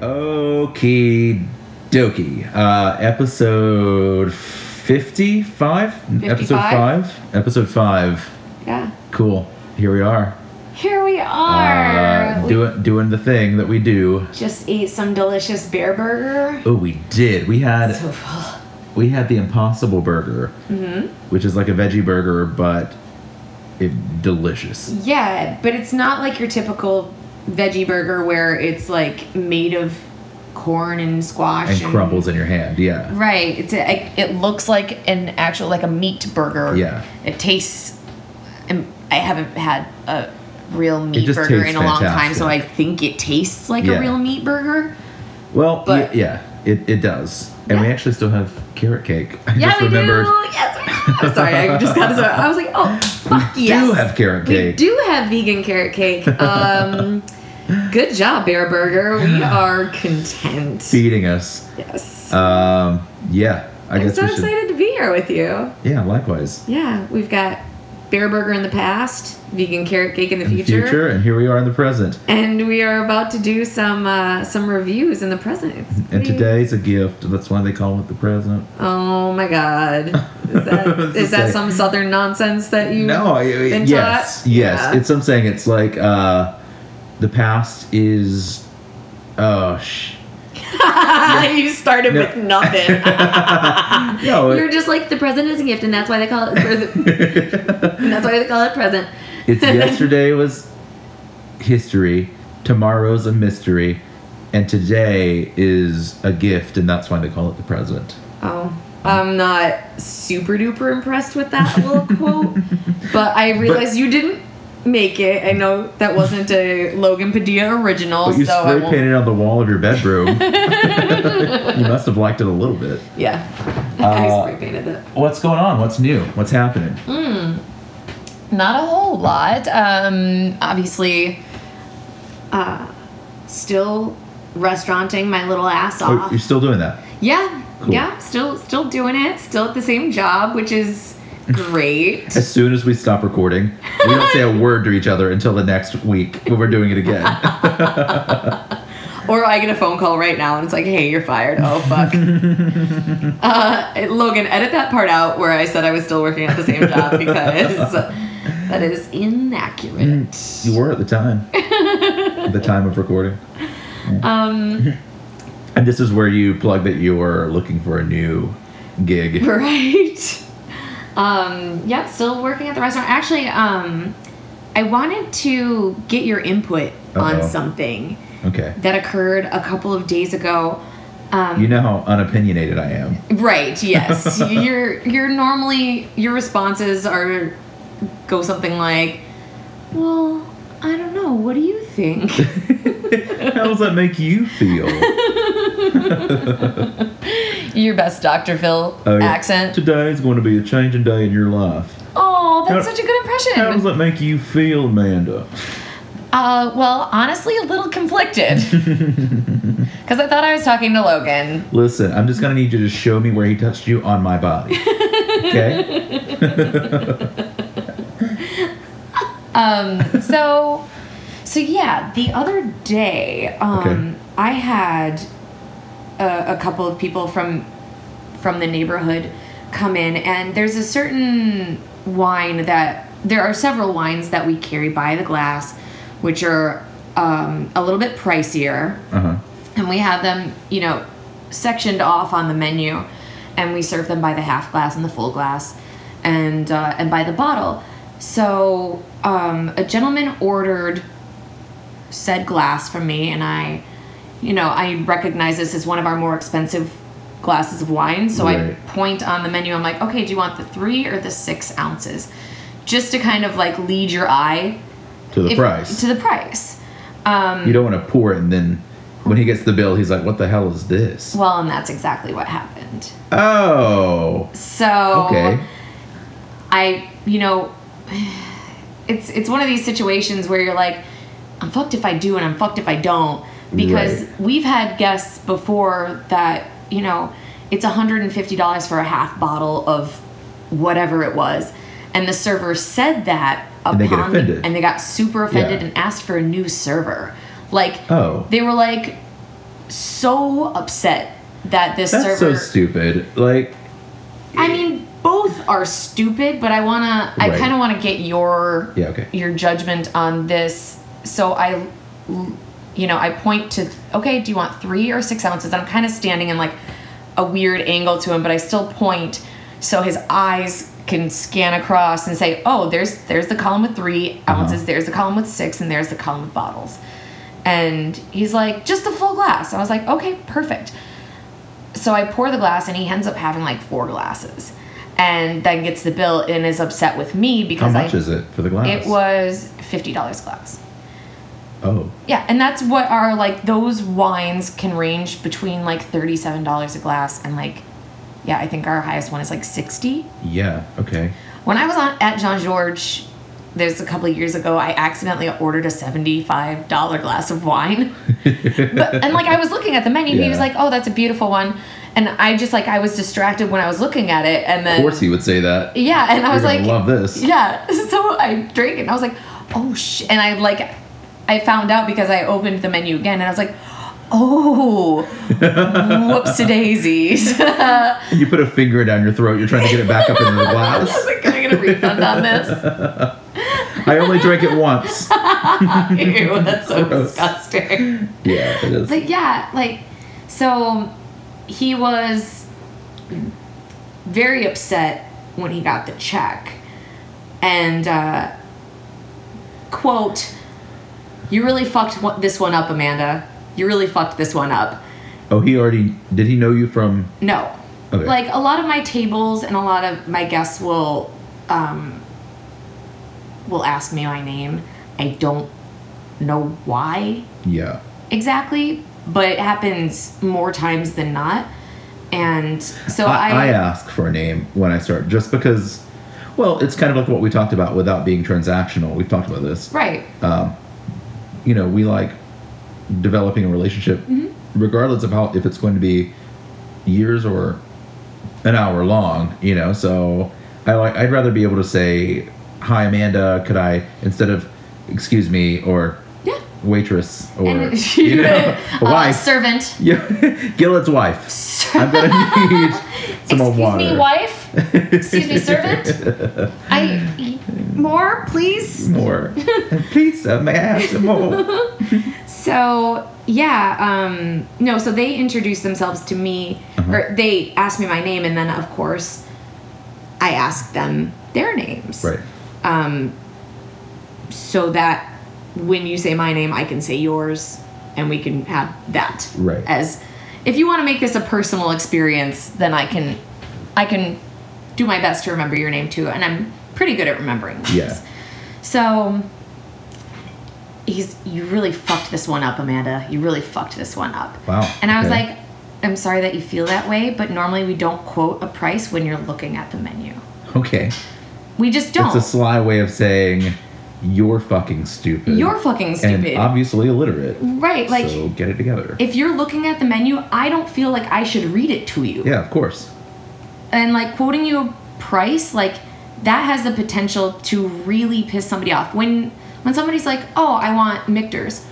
Okie dokie. Uh, episode 55? Episode 5? Episode 5. Yeah. Cool. Here we are. Here we are. Uh, we doing, doing the thing that we do. just ate some delicious bear burger. Oh, we did. We had So full. we had the Impossible Burger, Mm-hmm. which is like a veggie burger, but it delicious. Yeah, but it's not like your typical veggie burger where it's like made of corn and squash And crumbles in your hand. Yeah. Right. It's a, it looks like an actual like a meat burger. Yeah. It tastes. and I haven't had a real meat burger in a long time, so I think it tastes like Yeah. a real meat burger. Well, But- yeah, it, it does. And we actually still have carrot cake. I Yeah, just we remembered do. Yes. I'm sorry. I just got to. I was like, oh, fuck we yes. do have carrot cake. We do have vegan carrot cake. Um, good job, Bear Burger. We are content. feeding us. Yes. Um, yeah, I I'm guess so we should. excited to be here with you. Yeah, likewise. Yeah, we've got Bear Burger in the past, vegan carrot cake in the In the future, future, and here we are in the present. and we are about to do some uh, some reviews in the present. It's And today's a gift. That's why they call it the present. Oh my God! Is that is that some southern nonsense that you? No, I, been yes, taught? yes. Yeah. It's I'm saying it's like uh, the past is. Oh sh. you started No. with nothing. No, You're just like the present is a gift, and that's why they call it. That's why they call it present. it's yesterday was history. Tomorrow's a mystery, and today is a gift, and that's why they call it the present. Oh, I'm not super duper impressed with that little quote, but I realize you didn't make it. I know that wasn't a Logan Padilla original, But you so I spray painted on the wall of your bedroom. you must have liked it a little bit. Yeah, Uh, I spray painted it. What's going on? What's new? What's happening? Not a whole lot. Um, obviously, uh, still restauranting my little ass Oh, off. you're still doing that. Yeah, Cool. yeah, still still doing it. Still at the same job, which is great. As soon as we stop recording, we don't say a word to each other until the next week when we're doing it again. Or I get a phone call right now and it's like, hey, you're fired. Oh, fuck. uh, Logan, edit that part out where I said I was still working at the same job because that is inaccurate. you were at the time. at the time of recording. Um, And this is where you plug that you are looking for a new gig. right. Um, yep, still working at the restaurant. Actually, um, I wanted to get your input on Uh-oh. something Okay. that occurred a couple of days ago. Um, You know how unopinionated I am. Right. Yes. you're you're normally your responses are go something like, "Well, I don't know. What do you think?" how does that make you feel? your best Dr. Phil yeah. accent. Today is going to be a changing day in your life. Oh, that's How- such a good impression. How does that make you feel, Amanda? Uh, well, honestly, a little conflicted. Because I thought I was talking to Logan. Listen, I'm just gonna need you to show me where he touched you on my body. Okay? Um, so, so yeah, the other day, um, Okay. I had a, a couple of people from from the neighborhood come in, and there's a certain wine that there are several wines that we carry by the glass, which are um, a little bit pricier, Uh huh. and we have them, you know, sectioned off on the menu, and we serve them by the half glass and the full glass, and uh, and by the bottle. So um, a gentleman ordered said glass from me, and I, you know, I recognize this as one of our more expensive glasses of wine. So I point on the menu. I'm like, okay, do you want the three or the six ounces? Just to kind of like lead your eye To the if- price. To the price. Um, you don't want to pour it and then when he gets the bill, he's like, "What the hell is this?" well, and that's exactly what happened. Oh. So Okay. I, you know, it's it's one of these situations where you're like, I'm fucked if I do and I'm fucked if I don't because Right. we've had guests before that you know it's $150 for a half bottle of whatever it was, and the server said that And they get upon the- offended. and they got super offended Yeah. and asked for a new server. Like Oh. they were like, so upset that this That's so stupid. Like, I mean, both are stupid, but I wanna. I kind of want to get your yeah, okay. your judgment on this. So I, you know, I point to. Okay, do you want three or six ounces? I'm kind of standing in like a weird angle to him, but I still point so his eyes can scan across and say, "Oh, there's there's the column with 3 ounces. Uh-huh. There's the column with six, and there's the column with bottles." And he's like, "Just a full glass." I was like, "Okay, perfect." so I pour the glass and he ends up having like four glasses. And then gets the bill and is upset with me because How much I is it for the glass? it was fifty dollars glass. Oh, Yeah, and that's what are like those wines can range between like thirty seven dollars a glass and like yeah, I think our highest one is like sixty. yeah, okay. When I was on at Jean Georges, there's a couple of years ago, I accidentally ordered a seventy-five dollar glass of wine. but, and like I was looking at the menu, he was like, "Oh, that's a beautiful one," and I just like I was distracted when I was looking at it, and then Of course he would say that. yeah, and I was like, love this. yeah. So I drank it, and I was like, "Oh shit!" And I like, I found out because I opened the menu again, and I was like. Oh, whoopsie daisies. You put a finger down your throat. You're trying to get it back up into the glass. I was like, can I get a refund on this? I only drank it once. Ew, that's so Gross. disgusting. Yeah, it is. But yeah, like, so he was very upset when he got the check. And, uh, quote, you really fucked one- this one up, Amanda. You really fucked this one up. oh, he already did. He know you from? No. Okay. Like, a lot of my tables and a lot of my guests will, um, will ask me my name. I don't know why Yeah. exactly, but it happens more times than not. And so I, I, I ask for a name when I start, just because. Well, it's kind of like what we talked about without being transactional. We've talked about this. right, Um, you know, we like developing a relationship, Mm-hmm. regardless of how if it's going to be years or an hour long. You know, so I like. I'd rather be able to say, "Hi, Amanda. Could I instead of excuse me or yeah. waitress or And you know, uh, wife." servant. Yeah, Gillet's wife. I'm gonna need some more Excuse me, wife. Excuse me, servant. I more, please. More, please, uh, may I have some more? So yeah, um, no. So they introduced themselves to me, Uh-huh. or they asked me my name, and then of course, I asked them their names. Right. um, so that when you say my name, I can say yours, and we can have that Right. as. If you want to make this a personal experience, then I can, I can do my best to remember your name too, and I'm pretty good at remembering names. Yeah. So he's you really fucked this one up, Amanda. You really fucked this one up. Wow, And I was okay. like, I'm sorry that you feel that way, but normally we don't quote a price when you're looking at the menu. Okay. We just don't. It's a sly way of saying you're fucking stupid. You're fucking stupid. And obviously illiterate. right, like so get it together. if you're looking at the menu, I don't feel like I should read it to you. yeah, of course. And like quoting you a price, like that has the potential to really piss somebody off. When when somebody's like, "Oh, I want Michter's."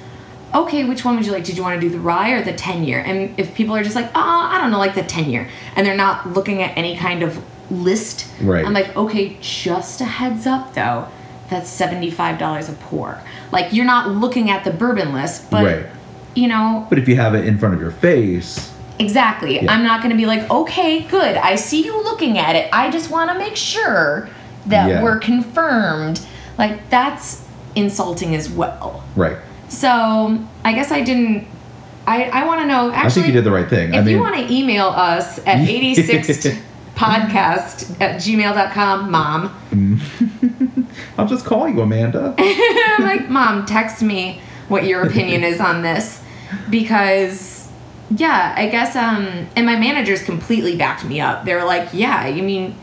Okay, which one would you like? Did you want to do the rye or the 10 year? And if people are just like, "Oh, I don't know, like the 10 year." And they're not looking at any kind of list. Right. I'm like, "Okay, just a heads up though. That's $75 a pour." Like you're not looking at the bourbon list, but Right. you know, But if you have it in front of your face, Exactly. Yeah. I'm not going to be like, okay, good. I see you looking at it. I just want to make sure that Yeah. we're confirmed. Like, that's insulting as well. right. So, I guess I didn't. I, I want to know. Actually, I think you did the right thing. if I mean, you want to email us at 86 podcast at gmail.com, mom. I'll just call you, Amanda. I'm like, Mom, text me what your opinion is on this. Because, yeah, I guess, um, and my managers completely backed me up. They're like, yeah, you mean,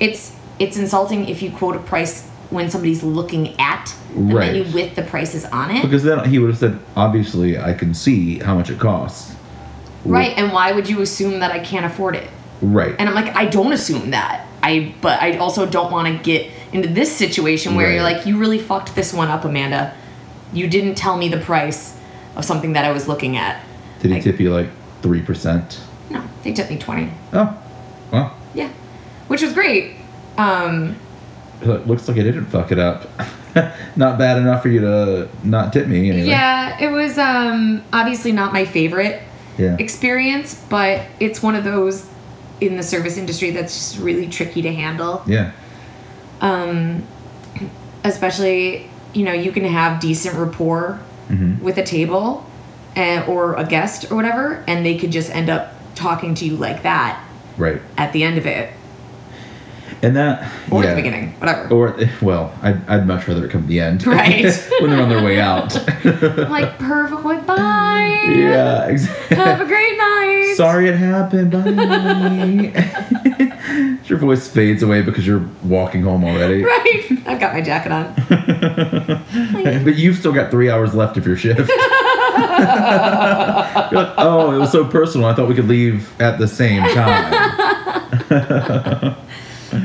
it's it's insulting if you quote a price when somebody's looking at the Right. menu with the prices on it. because then he would have said, obviously, I can see how much it costs. Right, and why would you assume that I can't afford it? Right. And I'm like, I don't assume that. I but I also don't want to get into this situation where you're like, you really fucked this one up, Amanda. You didn't tell me the price of something that I was looking at. Did he Like- tip you like three percent? No, they tipped me twenty. Oh, well, Yeah, which was great. Um, it looks like I didn't fuck it up. not bad enough for you to not tip me anyway. yeah, it was um, obviously not my favorite Yeah. experience, but it's one of those in the service industry that's just really tricky to handle. Yeah. Um, especially, you know, you can have decent rapport hmm with a table and, or a guest or whatever, and they could just end up talking to you like that Right. at the end of it And that. or yeah. at the beginning, whatever. Or well, I'd, I'd much rather it come at the end. Right. when they're on their way out. Like, perfect, bye. yeah. Exactly. Have a great night. Sorry it happened. Bye. Your voice fades away because you're walking home already. Right. I've got my jacket on. but you've still got three hours left of your shift. like, oh, it was so personal. I thought we could leave at the same time.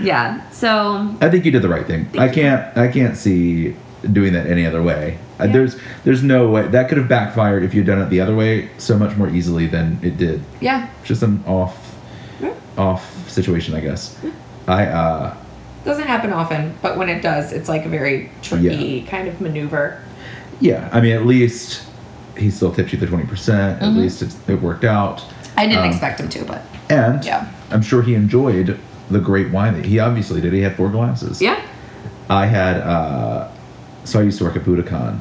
Yeah. So I think you did the right thing. I can't. I can't see doing that any other way. Uh, Yeah. There's. There's no way that could have backfired if you'd done it the other way so much more easily than it did. yeah, Just an off. Off situation, I guess. I. uh doesn't happen often, but when it does, it's like a very tricky kind of maneuver. Yeah. I mean, at least he still tipped you the twenty percent. At Mhm. least it's, it worked out. I didn't Um, expect him to, but And Yeah. I'm sure he enjoyed the great wine that he obviously did. He had four glasses. yeah. I had, uh, so I used to work at Buddakan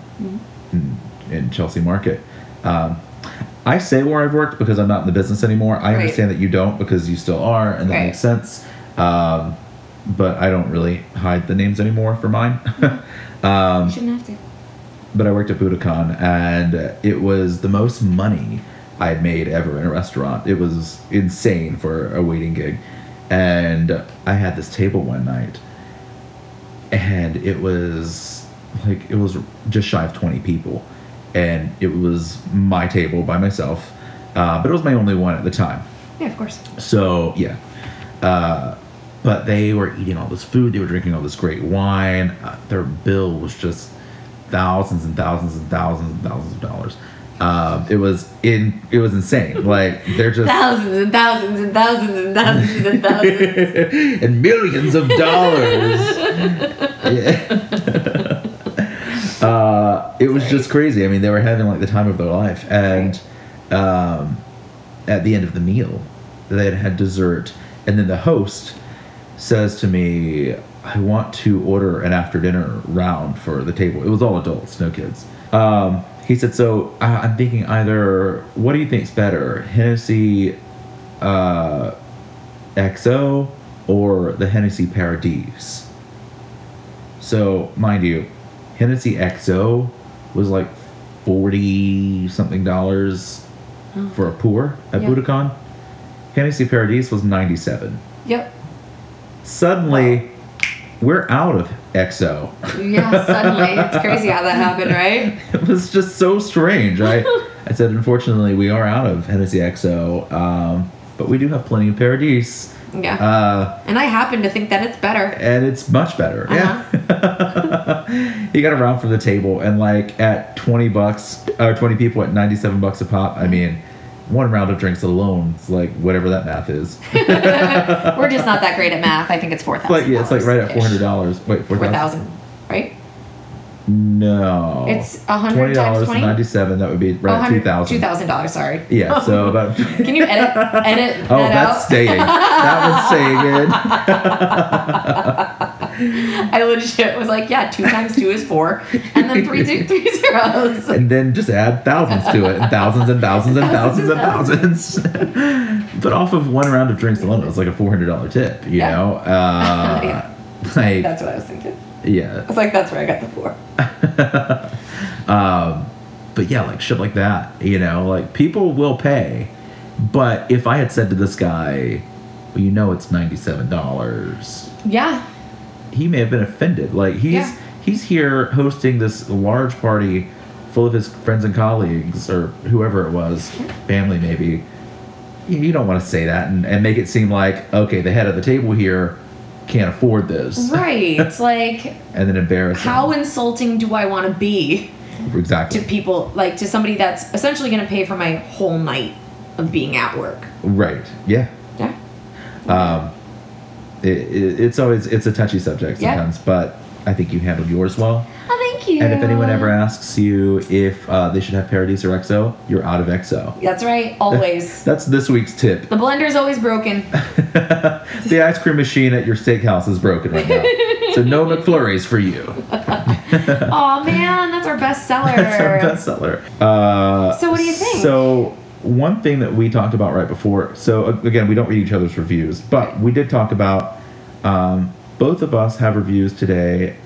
in, in Chelsea Market. Um, I say where I've worked because I'm not in the business anymore. I Right. understand that you don't because you still are, and that Right. makes sense. Um, but I don't really hide the names anymore for mine. um, Shouldn't have to. but I worked at Buddakan, and it was the most money I had made ever in a restaurant. It was insane for a waiting gig. And I had this table one night, and it was like it was just shy of 20 people, and it was my table by myself, uh, but it was my only one at the time. Yeah, of course. So yeah, uh, but they were eating all this food. They were drinking all this great wine. Uh, their bill was just thousands and thousands and thousands and thousands of dollars. Um, it was in. It was insane. Like they're just Thousands and thousands and thousands and thousands and thousands. and millions of dollars. yeah. uh, it was just crazy. I mean, they were having like the time of their life, and um, at the end of the meal, they had had dessert, and then the host says to me, "I want to order an after dinner round for the table." It was all adults, no kids. Um, he said, "So uh, I'm thinking either. What do you think's better, Hennessy?" Uh, XO or the Hennessy Paradise. So, mind you, Hennessy XO was like 40 something dollars Oh. for a pour at Yeah. Buddakan. Hennessy Paradise was 97. Yep. Suddenly, we're out of XO. Yeah, suddenly. It's crazy how that happened, right? it was just so strange. I, I said, unfortunately, we are out of Hennessy XO, um, but we do have plenty of Paradise. Yeah. Uh, and I happen to think that it's better. and it's much better. Yeah. he got around for the table, and like at twenty bucks or twenty people at ninety seven bucks a pop. I mean, one round of drinks alone is like whatever that math is. We're just not that great at math. I think it's four thousand. like yeah, it's like right at four hundred dollars. Wait, four thousand? thousand, right? No. It's a hundred dollars twenty. ninety seven. That would be right at two Two thousand. thousand dollars. Sorry. Yeah. So about. Can you edit edit Oh, that that's out? staying. That one's staying I legit was like, yeah, two times two is four, and then three two three zeros. and then just add thousands to it, and thousands and thousands and thousands and thousands. but off of one round of drinks alone, it was like a four hundred dollar tip. You Yeah. know, uh, Yeah. like That's what I was thinking. Yeah, I was like, that's where I got the four. um, but yeah, like shit like that. You know, like people will pay. But if I had said to this guy, "Well, you know, it's ninety seven dollars," Yeah. He may have been offended. Like he's Yeah. he's here hosting this large party full of his friends and colleagues or whoever it was, family maybe. You, you don't want to say that and, and make it seem like okay, the head of the table here can't afford this, Right. It's like, and then embarrass how insulting do I want to be exactly. to people, like to somebody that's essentially going to pay for my whole night of being at work. right. Yeah. Yeah. Um, it, it, it's always it's a touchy subject sometimes, but I think you handled yours well. Oh, thank you. And if anyone ever asks you if uh, they should have Paradise or XO, you're out of XO. That's right, always. That's this week's tip. the blender's always broken. the ice cream machine at your steakhouse is broken right now. so no McFlurries for you. oh man, that's our best seller. That's our bestseller. Uh, So what do you think? So one thing that we talked about right before. So again, we don't read each other's reviews, but we did talk about. Um, both of us have reviews today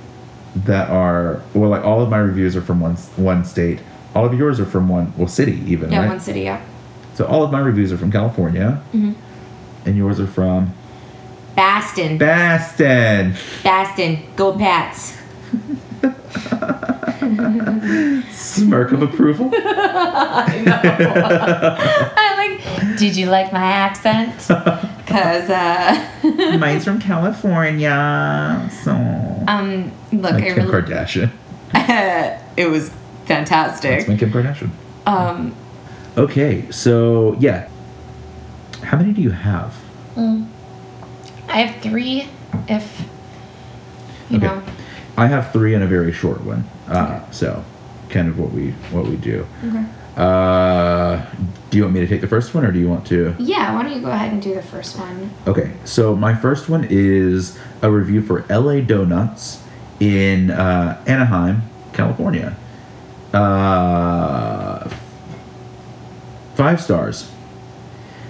that are well, like all of my reviews are from one one state. All of yours are from one well city even, Yeah, right? one city, yeah. So all of my reviews are from California, Mhm. and yours are from Baston. Baston. Baston. Go Pats. Smirk of approval. I know. I'm like, did you like my accent? Because, uh, Mine's from California, so um, look, like I Kim really, Kardashian. it was fantastic. That's fantastic. my Kim Kardashian. Um, Okay, so yeah, how many do you have? I have three, if, you Okay. know. I have three and a very short one. Uh, so, kind of what we what we do. Okay. Uh, do you want me to take the first one, or do you want to? Yeah, why don't you go ahead and do the first one? Okay, so my first one is a review for LA Donuts in uh, Anaheim, California. Uh, five stars.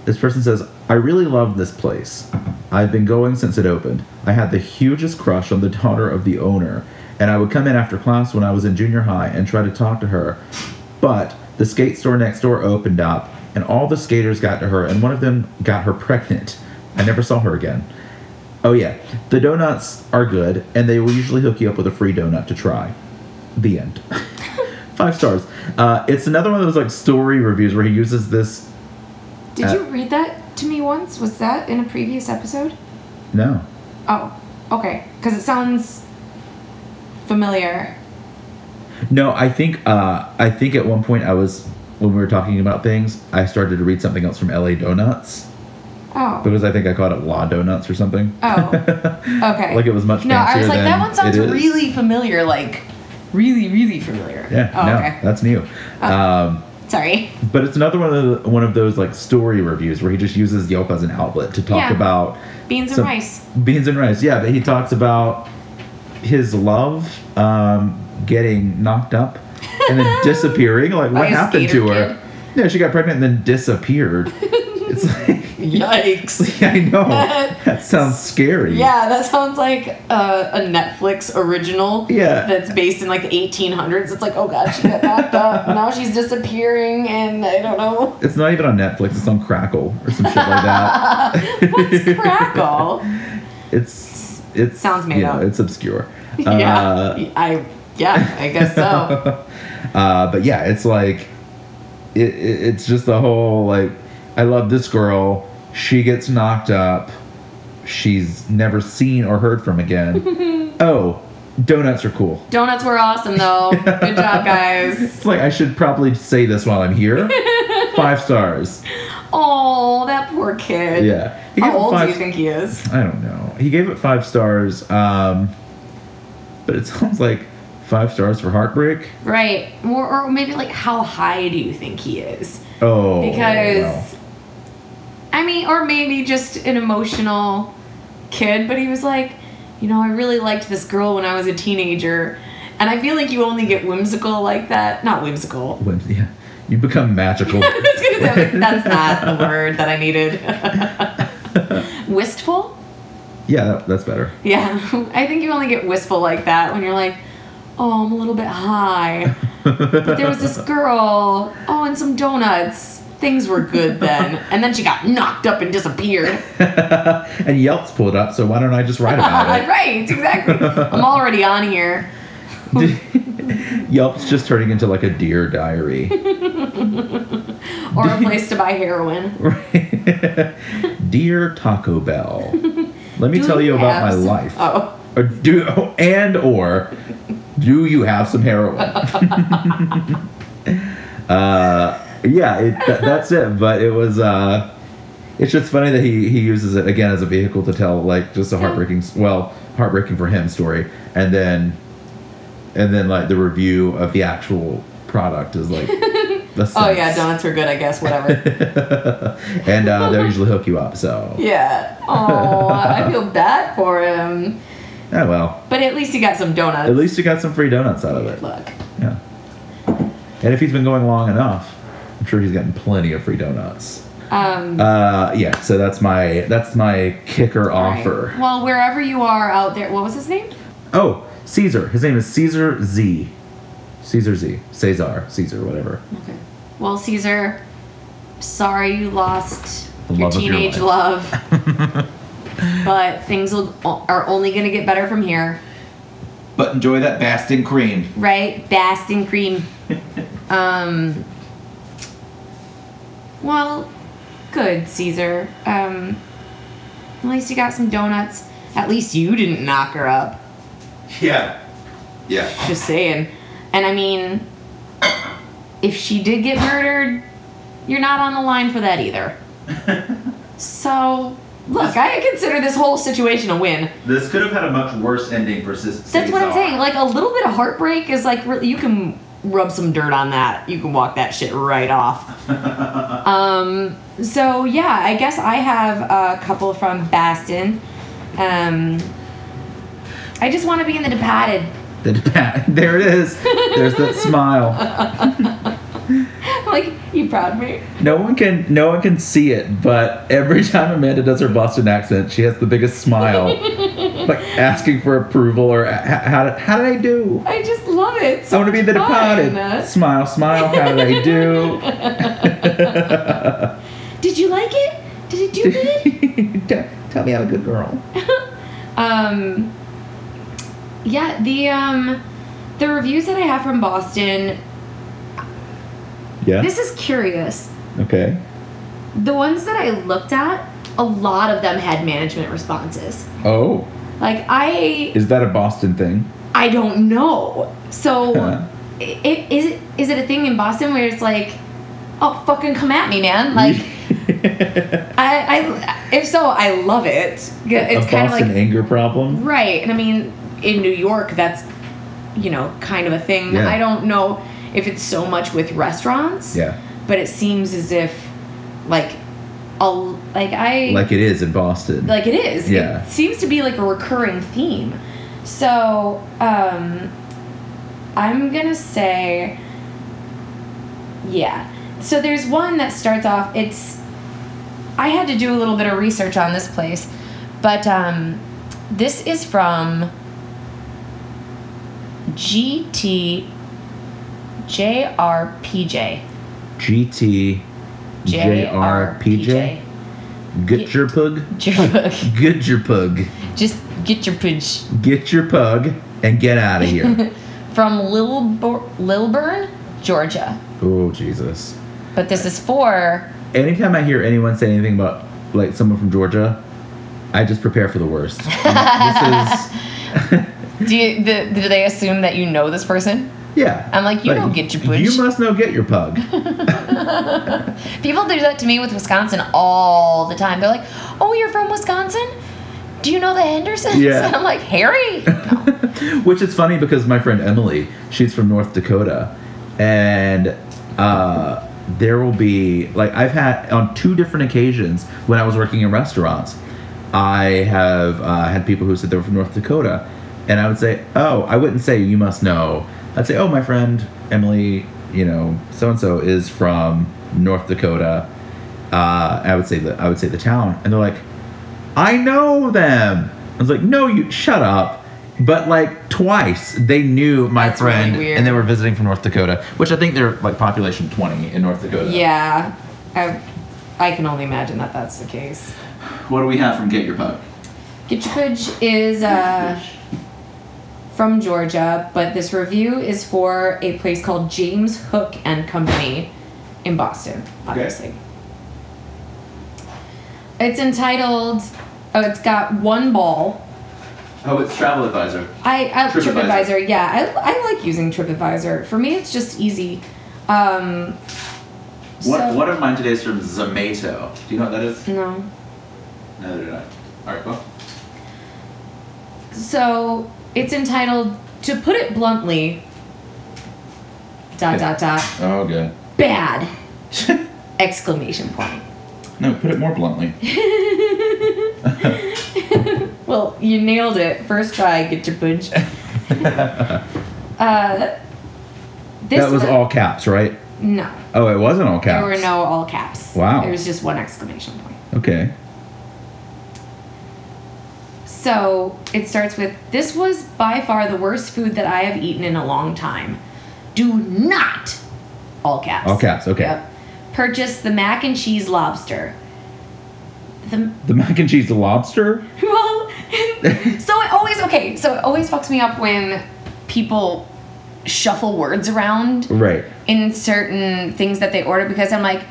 This person says, I really love this place. I've been going since it opened. I had the hugest crush on the daughter of the owner, and I would come in after class when I was in junior high and try to talk to her. But the skate store next door opened up, and all the skaters got to her, and one of them got her pregnant. I never saw her again. Oh, yeah. The donuts are good, and they will usually hook you up with a free donut to try. The end. Five stars. Uh, it's another one of those like story reviews where he uses this. Did Uh, you read that to me once? Was that in a previous episode? No. Oh, okay. Because it sounds familiar. No, I think uh, I think at one point I was when we were talking about things, I started to read something else from LA Donuts Oh. because I think I called it La Donuts or something. Oh. Okay. like it was much no, I was fancier like, than that one sounds it is. really familiar. Like, really, really familiar. Yeah, Oh, no, okay. that's new. Oh. Um, Sorry. but it's another one of the, one of those like story reviews where he just uses Yelp as an outlet to talk Yeah. about Beans and rice. beans and rice. Yeah, but he talks about his love um, getting knocked up and then disappearing. Like what happened to her? Yeah, she got pregnant and then disappeared. Yikes. I know that sounds scary. Yeah, that sounds like a, a Netflix original. Yeah. That's based in like the 1800s. It's like, oh god, she got knocked up. Now she's disappearing, and I don't know. It's not even on Netflix. It's on Crackle or some shit like that. What's Crackle? It's it's Sounds made know, up. It's obscure. yeah, Uh, I yeah, I guess so. uh, but yeah, it's like it, it, it's just the whole like I love this girl. She gets knocked up. She's never seen or heard from again. oh, donuts are cool. Donuts were awesome though. Good job, guys. It's like I should probably say this while I'm here. Five stars. Oh, that poor kid. Yeah. How old do you think he is? I don't know. He gave it five stars. Um, but it sounds like five stars for heartbreak. Right. Or, or maybe like how high do you think he is? Oh, Because well. I mean, or maybe just an emotional kid, but he was like, you know, I really liked this girl when I was a teenager. And I feel like you only get whimsical like that. Not whimsical. When- yeah, you become magical. I was gonna say, that's not the word that I needed. Wistful? yeah, that, that's better. Yeah. I think you only get wistful like that when you're like, oh, I'm a little bit high. But there was this girl. Oh, and some donuts. Things were good then. And then she got knocked up and disappeared. and Yelp's pulled up, so why don't I just write about it? right, exactly. I'm already on here. Yelp's just turning into like a dear diary. Or a place to buy heroin. Dear Taco Bell, let me Do tell you about my some- life. Oh. Or do and or Do you have some heroin? uh, yeah, it, th- that's it. But it was. Uh, it's just funny that he he uses it again as a vehicle to tell like just a heartbreaking, well, heartbreaking for him story, and then, and then like the review of the actual product is like. the Oh yeah, donuts are good. I guess whatever. and uh, they'll usually hook you up. So yeah. Oh, I feel bad for him. yeah, well, But at least he got some donuts. at least he got some free donuts out of it. Look. Yeah. And if he's been going long enough, I'm sure he's gotten plenty of free donuts. Um. Uh, yeah. So that's my that's my kicker offer. Well, wherever you are out there, what was his name? Oh, Caesar. His name is Caesar Z. Caesar Z. Cesar. Caesar. Whatever. Okay. Well, Caesar, sorry you lost The your love your teenage life. love. but things will, are only going to get better from here, But enjoy that Bastin cream. right? Bastin cream. um. Well, good, Caesar. Um. At least you got some donuts. At least you didn't knock her up. Yeah. Yeah. Just saying. And I mean, if she did get murdered, you're not on the line for that either. so, look, I consider this whole situation a win. This could have had a much worse ending for Caesar. That's what I'm saying. Like, a little bit of heartbreak is like, really, you can rub some dirt on that. You can walk that shit right off. um, so, yeah, I guess I have a couple from Bastin. Um, I just want to be in the departed. The depa- there it is. There's that smile. like, you proud me? No one can no one can see it, but every time Amanda does her Boston accent, she has the biggest smile, like asking for approval or "H- how did, how did I do? I just I want to be the departed. Smile, smile. How I do? Did you like it? Did it do good? Tell- Tell me I'm a good girl. um, yeah, the um, the reviews that I have from Boston. Yeah. This is curious. Okay. The ones that I looked at, a lot of them had management responses. Oh, Like I, is that a Boston thing? I don't know. So, Huh. i i- is it is it a thing in Boston where it's like, oh fucking come at me, man? Like. I, I, if so, I love it. It's a kind of Boston like anger problem. right, and I mean, in New York, that's you know kind of a thing. Yeah. I don't know if it's so much with restaurants, Yeah, but it seems as if like, a like I like it is in Boston. like it is. Yeah. It seems to be like a recurring theme. So, um, I'm gonna say, yeah. So there's one that starts off. It's I had to do a little bit of research on this place, but um, this is from GT JRPJ. GT JRPJ. Get your pug. Get your pug. Just get your pidge. Get your pug and get out of here. from Lilbur- Lilburn, Georgia. oh Jesus. But this is for Anytime I hear anyone say anything about like someone from Georgia, I just prepare for the worst. this is do you, the, do they assume that you know this person? yeah. I'm like, you don't get your pudge. You must know get your pug. People do that to me with Wisconsin all the time. They're like, "Oh, you're from Wisconsin? Do you know the Hendersons?" Yeah. And I'm like, "Harry." No. Which is funny because my friend Emily, she's from North Dakota, and uh, there will be like I've had on two different occasions when I was working in restaurants, I have uh, had people who said they were from North Dakota, and I would say, "Oh, I wouldn't say you must know." I'd say, "Oh, my friend Emily, you know, so and so is from North Dakota." Uh, I would say the I would say the town, and they're like, I know them. I was like, no, you shut up. But like twice, they knew my That's friend, weird. and they were visiting from North Dakota, which I think they're like population twenty in North Dakota. yeah, I, I can only imagine that that's the case. What do we have from Get Your Pug? Get Your Pudge is uh, from Georgia, but this review is for a place called James Hook and Company in Boston, obviously. It's entitled, oh, it's got one ball Oh, it's Travel Advisor. I, I TripAdvisor. TripAdvisor. Yeah, I, I like using TripAdvisor. For me, it's just easy. Um, One, so- one of mine today is from Zomato. Do you know what that is? no. Neither did I. All right, well. So it's entitled, to put it bluntly, dot dot dot, Oh, good. bad! Exclamation point. No, put it more bluntly. Well, you nailed it. First try, get your punch. Uh, this that was one- all caps, right? No, Oh, it wasn't all caps. there were no all caps. Wow. There was just one exclamation point. Okay. So it starts with This was by far the worst food that I have eaten in a long time. Do not, all caps. All caps, okay. Yep. Purchase the mac and cheese lobster. The, The mac and cheese lobster? well, so it always, okay, so it always fucks me up when people shuffle words around Right. in certain things that they order because I'm like,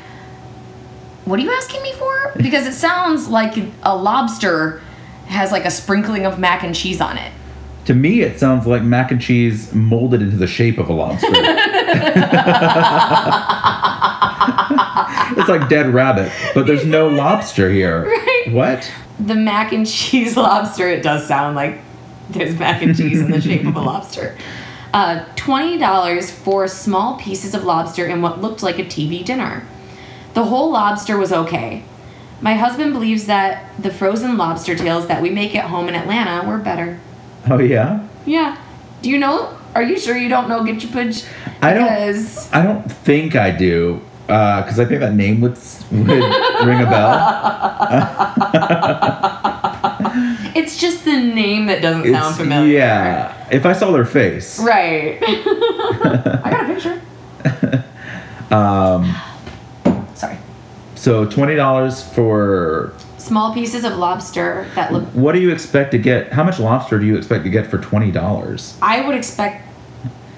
what are you asking me for? Because it sounds like a lobster has like a sprinkling of mac and cheese on it. To me, it sounds like mac and cheese molded into the shape of a lobster. It's like dead rabbit, but there's no lobster here. Right. What? The mac and cheese lobster, it does sound like there's mac and cheese in the shape of a lobster. Uh, $20 for small pieces of lobster in what looked like a TV dinner. The whole lobster was okay. My husband believes that the frozen lobster tails that we make at home in Atlanta were better. Oh yeah. Yeah. Do you know? Are you sure you don't know Get Your Pudge? I don't- I don't think I do, because I think that name would would ring a bell. it's just the name that doesn't sound familiar. Yeah. If I saw their face. Right. I got a picture. Um, Sorry. so twenty dollars for Small pieces of lobster that look. what do you expect to get? How much lobster do you expect to get for twenty dollars? I would expect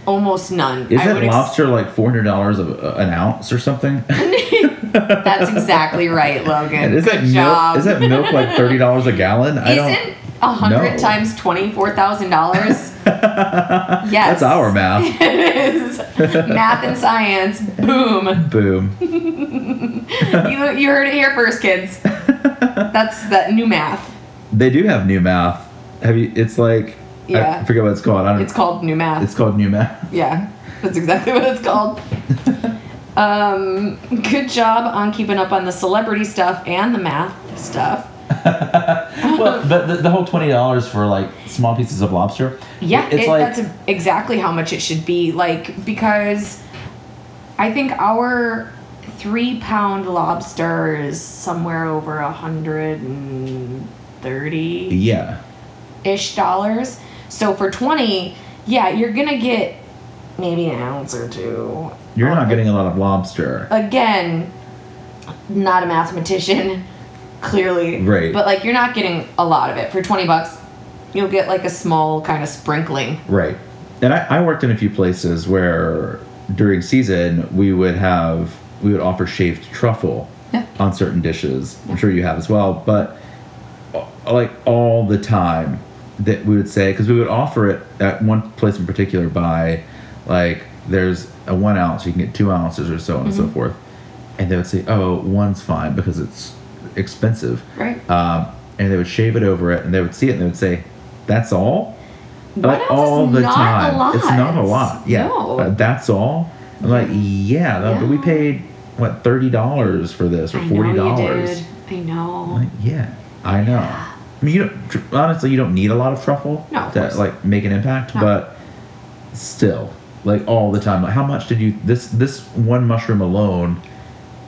almost none. Isn't would ex- lobster like four hundred dollars uh, an ounce or something? That's exactly right, Logan. And isn't Good milk job. isn't milk like thirty dollars a gallon? I don't. A hundred No. times twenty four thousand dollars? Yes. That's our math. it is math and science. Boom. Boom. You, you heard it here first, kids. That's that new math. They do have new math. Have you? It's like yeah. I forget what it's called. I don't. It's called new math. It's called new math. Yeah, that's exactly what it's called. um, good job on keeping up on the celebrity stuff and the math stuff. Well, the, the, the whole twenty dollars for like small pieces of lobster. Yeah, it's it, like that's exactly how much it should be. Like because I think our three pound lobster is somewhere over a hundred and thirty yeah, ish dollars. So for twenty, yeah, you're gonna get maybe an ounce or two. you're not getting a lot of lobster. again, not a mathematician, clearly. Right. But like you're not getting a lot of it. For twenty bucks, you'll get like a small kind of sprinkling. Right. And I, I worked in a few places where during season we would have we would offer shaved truffle Yeah. on certain dishes. I'm sure you have as well, but uh, like all the time that we would say because we would offer it at one place in particular by like there's a one ounce you can get two ounces or so on and so Mm-hmm. forth, and they would say oh one's fine because it's expensive, Right. um, and they would shave it over it and they would see it and they would say that's all One like all is the not time. A lot. It's not a lot. Yeah, No. Uh, that's all. I'm like, yeah, that- but we paid what thirty dollars for this or forty dollars. I know. Like, yeah, I know. I mean, you don't tr- honestly, you don't need a lot of truffle No, of to course. like make an impact, No. but still, like all the time. Like, how much did you this this one mushroom alone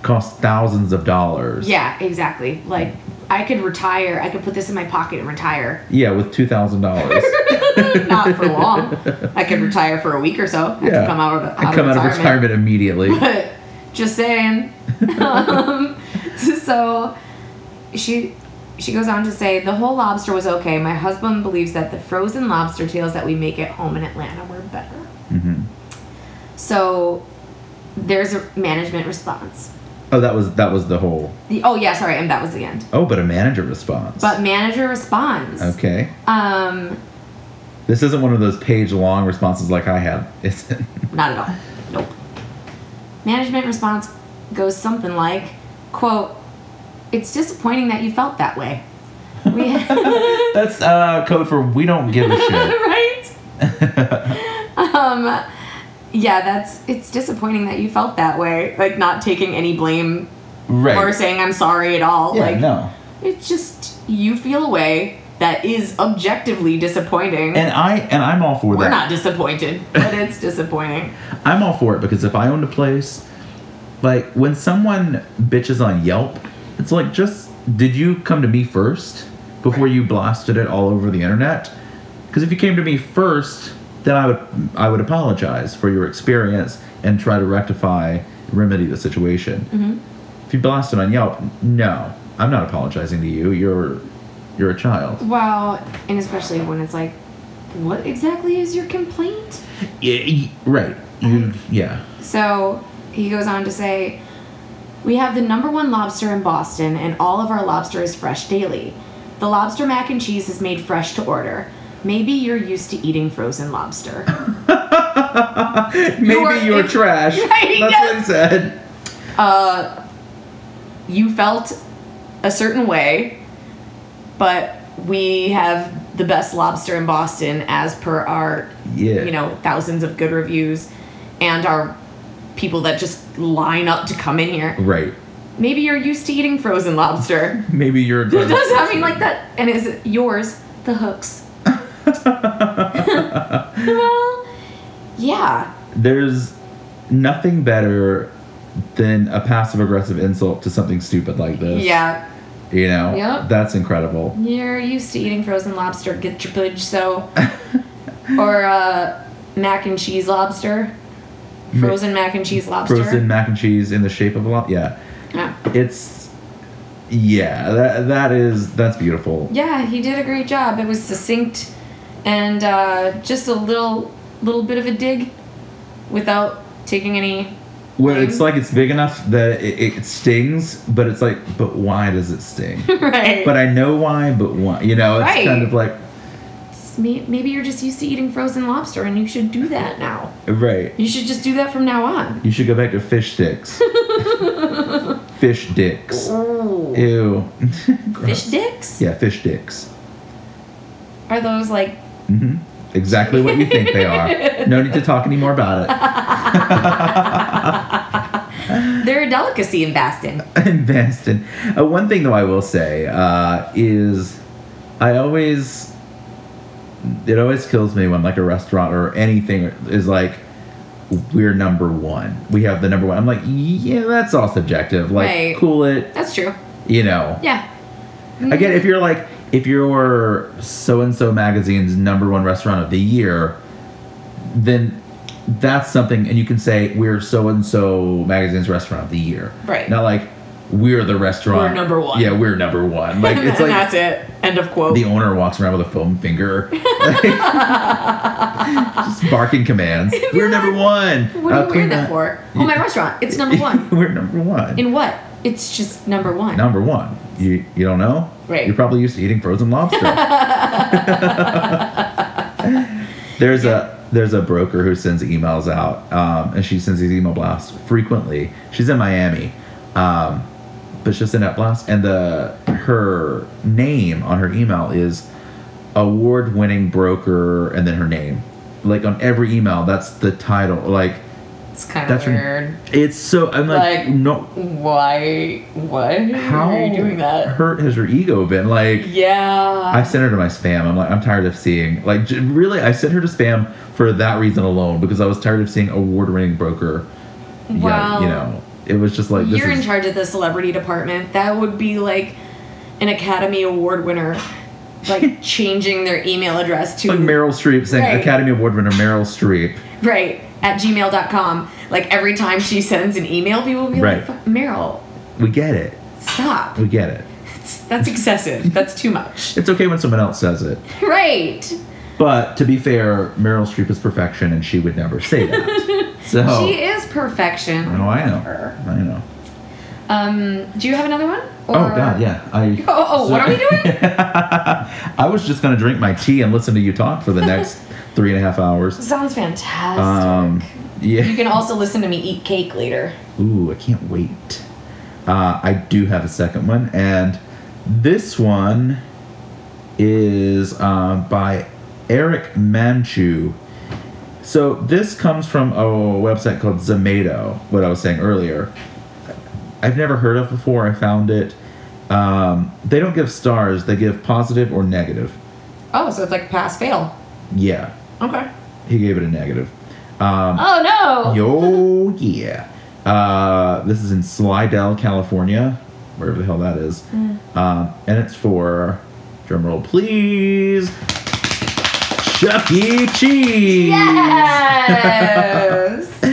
cost thousands of dollars? Yeah, exactly. Like I could retire. I could put this in my pocket and retire. Yeah, with two thousand dollars. not for long. I could retire for a week or so. I Yeah. could come out of, out I come of out of retirement immediately. But just saying. um, so she she goes on to say the whole lobster was okay. My husband believes that the frozen lobster tails that we make at home in Atlanta were better. hmm So there's a management response. Oh, that was that was the whole. The, oh yeah, sorry, and that was the end. Oh, but a manager responds. But manager responds. okay, Um, this isn't one of those page-long responses like I had. Is it? not at all. Nope. Management response goes something like, "quote It's disappointing that you felt that way." We That's uh, code for we don't give a shit. right. Um, yeah, that's it's disappointing that you felt that way. Like not taking any blame right. or saying I'm sorry at all. yeah, like no. it's just you feel a way that is objectively disappointing. And I and I'm all for that. We're not disappointed, but it's disappointing. I'm all for it because if I owned a place, like when someone bitches on Yelp, it's like just did you come to me first before you blasted it all over the internet? Because if you came to me first, then I would I would apologize for your experience and try to rectify remedy the situation. hmm If you blasted on Yelp, no, I'm not apologizing to you. You're you're a child. Well, and especially when it's like, what exactly is your complaint? Yeah, right. Yeah. So he goes on to say, We have the number one lobster in Boston, and all of our lobster is fresh daily. The lobster mac and cheese is made fresh to order. Maybe you're used to eating frozen lobster. Maybe You're- you're, if- trash. Right, That's yes. what it said. uh, you felt a certain way, but we have the best lobster in Boston as per our, Yeah. you know, thousands of good reviews and our people that just line up to come in here. Right. Maybe you're used to eating frozen lobster. Maybe you're a It does I mean like that and is it yours the hooks? well, yeah. There's nothing better than a passive aggressive insult to something stupid like this. Yeah. You know? Yep. That's incredible. You're used to eating frozen lobster, get your pudge so or uh mac and cheese lobster. Ma- Frozen mac and cheese lobster. Frozen mac and cheese in the shape of a lobster. Yeah. Yeah. It's yeah, that that is that's beautiful. Yeah, he did a great job. It was succinct and uh, just a little little bit of a dig without taking any Well, it's like it's big enough that it, it stings, but it's like, but why does it sting? right. but I know why, but why? You know, it's Right. kind of like, maybe you're just used to eating frozen lobster and you should do that now. right. You should just do that from now on. You should go back to fish sticks. fish dicks. Ooh. Ew. Fish dicks? Yeah, fish dicks. Are those like hmm Exactly what you think they are. No need to talk anymore about it. they're a delicacy in Baston? In Baston. Uh, one thing, though, I will say uh, is I always. It always kills me when, like, a restaurant or anything is like, we're number one. We have the number one. I'm like, yeah, that's all subjective. Like, Right. cool it, That's true. you know. Yeah. Again, if you're like, if you're so and so magazine's number one restaurant of the year, then that's something, and you can say we're so and so magazine's restaurant of the year. Right. Not like we're the restaurant. We're number one. Yeah, we're number one. Like it's and like that's it. End of quote. the owner walks around with a foam finger, just barking commands. we're number one. what do Uh, you wear that for? Oh, my restaurant. It's number one. we're number one. In what? It's just number one. number one. You you don't know? Right. You're probably used to eating frozen lobster. there's a there's a broker who sends emails out, um, and she sends these email blasts frequently. She's in Miami, um, but she'll send out blasts, and the her name on her email is award winning broker, and then her name. Like on every email, that's the title. Like It's kind of weird. it's so. I'm like, Like, no. Why? What? How are you doing that? hurt has her ego been? Like Yeah. I sent her to my spam. I'm like, I'm tired of seeing like really. I sent her to spam for that reason alone because I was tired of seeing award-winning broker. yeah, Well, you know, it was just like this You're in is charge of the celebrity department. That would be like an Academy Award winner, like changing their email address to like Meryl Streep saying Right. Academy Award winner Meryl Streep. right at gmail.com. Like every time she sends an email, people will be Right. like, Meryl, We get it. stop. We get it. It's, that's excessive. that's too much. It's okay when someone else says it. Right. But to be fair, Meryl Streep is perfection, and she would never say that. So She is perfection. Oh, I know. I know. Um, do you have another one? Oh Or- God, yeah. I. Oh, oh, what are we doing? I was just gonna drink my tea and listen to you talk for the next three and a half hours. Sounds fantastic. Um, you can also listen to me eat cake later. Ooh, I can't wait. Uh, I do have a second one, and this one is uh, by Eric Manchu. So this comes from a website called Zomato. What I was saying earlier. I've never heard of before. I found it. Um, they don't give stars. They give positive or negative. Oh, so it's like pass fail. Yeah, Okay. he gave it a negative. Um, Oh no. Yo, yeah. Uh, this is in Slidell, California, wherever the hell that is. Mm. Um, and it's for, drumroll please, Chuck E. Cheese. Yes.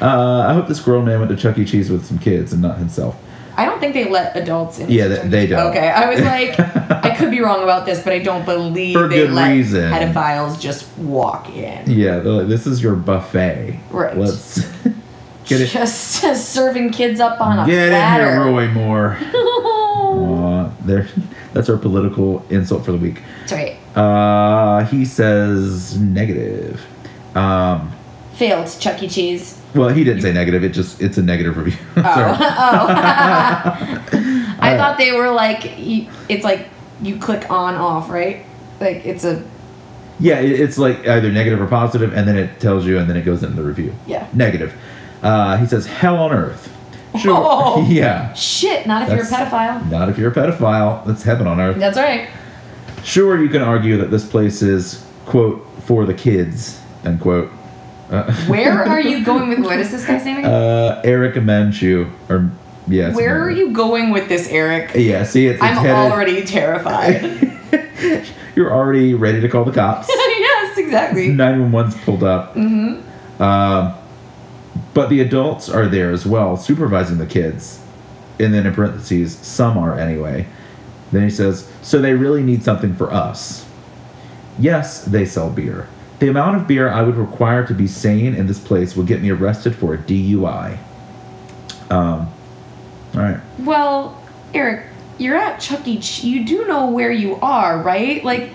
Uh, I hope this grown man went to Chuck E. Cheese with some kids and not himself. I don't think they let adults in. Yeah, they- they don't. Okay, I was like, I could be wrong about this, but I don't believe For they good let reason. pedophiles just walk in. Yeah, they're like, this is your buffet. Right. Let's get it. Just serving kids up on a Get in here, Roy Moore. Aw, there. That's our political insult for the week. That's right. Uh, he says negative. Um, Failed Chuck E. Cheese. well, he didn't say negative. It just it's a negative review. Oh, oh. I thought they were like it's like you click on off, right? Like it's a Yeah, it's like either negative or positive, and then it tells you, and then it goes into the review. yeah. Negative. Uh, he says hell on earth. Sure. Oh. Yeah. Shit, not if you're a pedophile. Not if you're a pedophile. That's heaven on earth. That's right. Sure, you can argue that this place is quote for the kids end quote. Uh, Where are you going with what is this guy's name again? Uh, Eric Manchu, or yeah. Where are you going with this, Eric? Yeah. See, it's, it's I'm headed- already terrified. You're already ready to call the cops. yes, exactly. 911's pulled up. Mm-hmm. Um, but the adults are there as well, supervising the kids. And then in parentheses, some are anyway. Then he says, so they really need something for us. Yes, they sell beer. The amount of beer I would require to be sane in this place would get me arrested for a DUI. Um, all right. Well, Eric, you're at Chuck E. Cheese. You do know where you are, right? Like,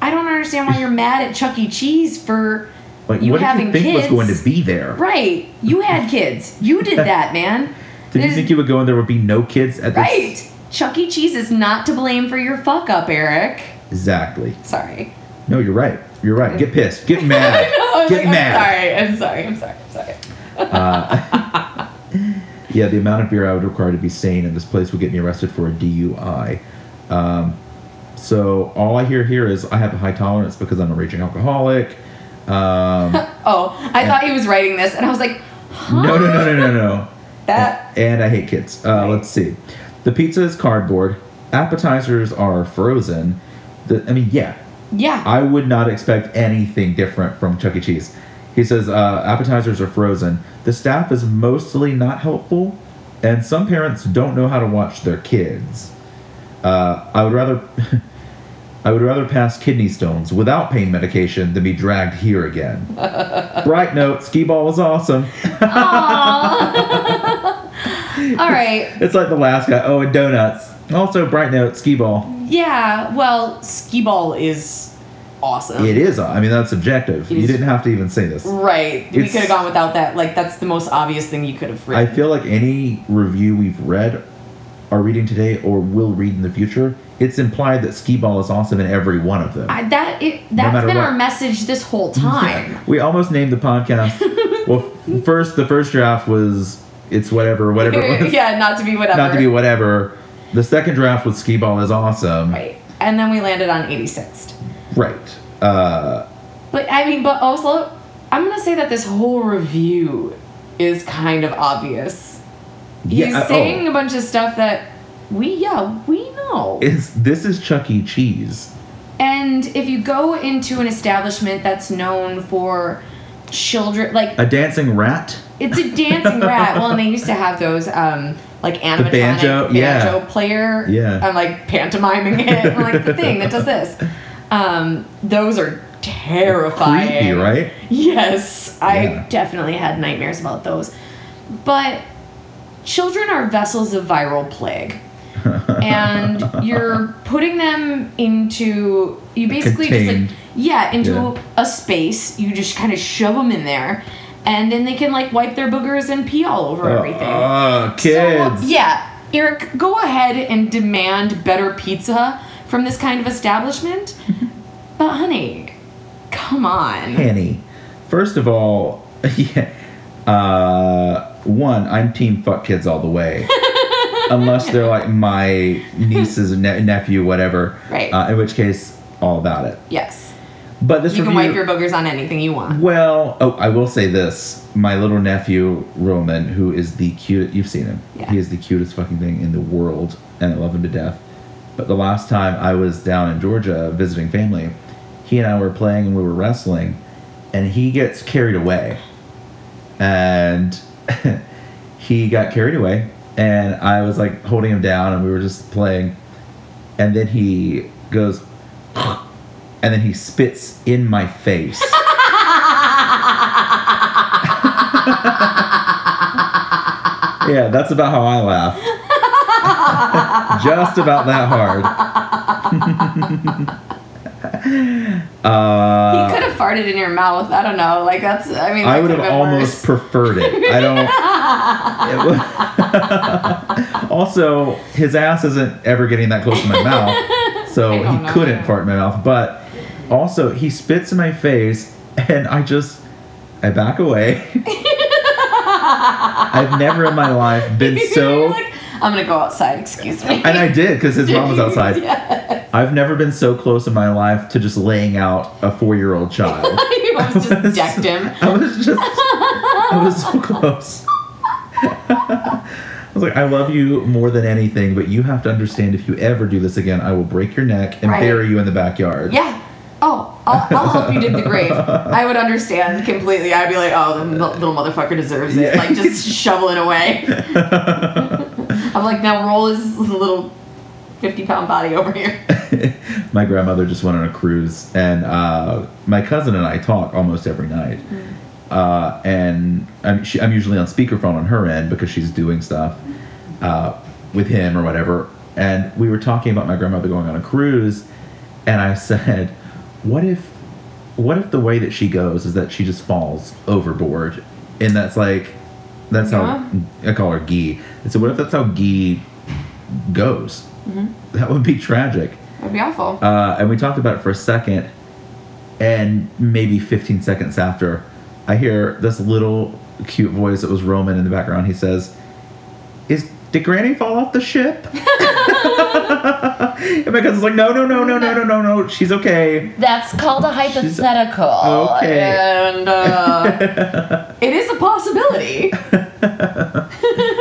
I don't understand why you're mad at Chuck E. Cheese for Like, you what did you think was going to be there? Right. You had kids. You did that, man. Did you think you would go and there would be no kids at this? Right. Chuck E. Cheese is not to blame for your fuck up, Eric. Exactly. Sorry. No, you're right. You're right. Get pissed. Get mad. I know, Get like, mad. I'm sorry. I'm sorry. I'm sorry. I'm sorry. Uh, yeah, the amount of beer I would require to be sane in this place would get me arrested for a DUI. Um, so all I hear here is I have a high tolerance because I'm a raging alcoholic. Um, Oh, I thought he was writing this, and I was like, huh? no, no, no, no, no, no. That. And I hate kids. Uh, Right. Let's see. The pizza is cardboard. Appetizers are frozen. The, I mean, yeah, Yeah. I would not expect anything different from Chuck E. Cheese. He says uh, appetizers are frozen. The staff is mostly not helpful, and some parents don't know how to watch their kids. Uh, I would rather, I would rather pass kidney stones without pain medication than be dragged here again. Bright note: skee ball is awesome. Aw. All right. It's like the last guy. Oh, and donuts. Also, bright note: skee ball. Yeah. Well, skee ball is awesome. It is. I mean, that's subjective. It You is- didn't have to even say this. Right. we could have gone without that. Like that's the most obvious thing you could have I feel like any review we've read, are reading today, or will read in the future, it's implied that skee ball is awesome in every one of them. I, that it, that's matter been what. our message this whole time. we almost named the podcast. well, first the first draft was it's whatever, whatever. Yeah, not to be whatever. Not to be whatever. The second draft with skee ball is awesome. Right. And then we landed on 86th. Right. Uh, But I mean, but also, I'm gonna say that this whole review is kind of obvious. He's Yeah, uh, saying oh. a bunch of stuff that we, yeah, we know. it's this is Chuck E. Cheese. and if you go into an establishment that's known for children, like A dancing rat. it's a dancing rat. Well, and they used to have those, um, like animatronic banjo, yeah. banjo player. Yeah. I'm like pantomiming it. I'm like the thing that does this. Um, those are terrifying. Creepy, right? Yes, I Yeah. definitely had nightmares about those. But children are vessels of viral plague. and you're putting them into you basically just like yeah into Yeah. a space you just kind of shove them in there and then they can like wipe their boogers and pee all over everything Uh, So, kids. yeah eric go ahead and demand better pizza from this kind of establishment but honey come on Penny. First of all, yeah, uh, one, I'm team fuck kids all the way. Unless they're like my nieces, ne- nephew, whatever. Right. Uh, in which case, all about it. yes But this you can wipe your boogers on anything you want Well, oh, I will say this: my little nephew Roman, who is the cute, you've seen him. Yeah. He is the cutest fucking thing in the world, and I love him to death. But the last time I was down in Georgia visiting family, he and I were playing and we were wrestling, and he gets carried away, and he got carried away, and I was like holding him down, and we were just playing, and then he goes. And then he spits in my face. Yeah, that's about how I laugh. Just about that hard. uh, he could have farted in your mouth. I don't know. Like that's. I mean, I would have almost worse. preferred it. I don't. it also, his ass isn't ever getting that close to my mouth, so he know. couldn't fart in my mouth. But also, he spits in my face, and I just I back away. I've never in my life been so. like, I'm gonna go outside. Excuse me. And I did because his mom was outside. yeah. I've never been so close in my life to just laying out a four-year-old child. you almost just decked him. I was just, I was so close. I was like, I love you more than anything, but you have to understand if you ever do this again, I will break your neck and Right. bury you in the backyard. Yeah. Oh, I'll, I'll help you dig the grave. I would understand completely. I'd be like, oh, the little motherfucker deserves it. Yeah. Like, just shoveling away. I'm like, now roll his little 50 pound body over here. my grandmother just went on a cruise, and uh, my cousin and I talk almost every night. Uh, and I'm, she, I'm usually on speakerphone on her end because she's doing stuff uh, with him or whatever. And we were talking about my grandmother going on a cruise, and I said, "What if, what if the way that she goes is that she just falls overboard, and that's like, that's how I call her Gee. And so what if that's how Gee goes? That would be tragic." That'd be awful. Uh, and we talked about it for a second, and maybe 15 seconds after, I hear this little cute voice that was Roman in the background. He says, "Is did Granny fall off the ship?" and my cousin's like, "No, no, no, no, no, no, no, no. She's okay." That's called a hypothetical. Okay. And uh, it is a possibility.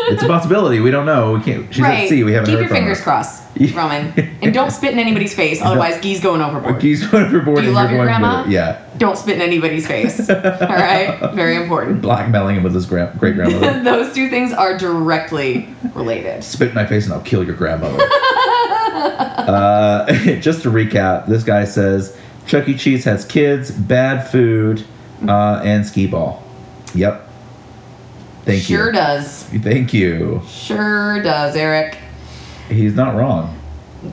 It's a possibility. We don't know. We can't. She's right. at sea. We haven't Keep your fingers her. crossed, Roman. And don't spit in anybody's face, otherwise, Gee's going overboard. He's going overboard. Do you love your grandma? it. Yeah, Don't spit in anybody's face. All right? Very important. blackmailing him with his gra- great grandmother. Those two things are directly related. spit in my face and I'll kill your grandmother. uh, just to recap, this guy says Chuck E. Cheese has kids, bad food, uh, and skee ball. Yep. Thank sure you. Sure does. Thank you. Sure does, Eric. He's not wrong.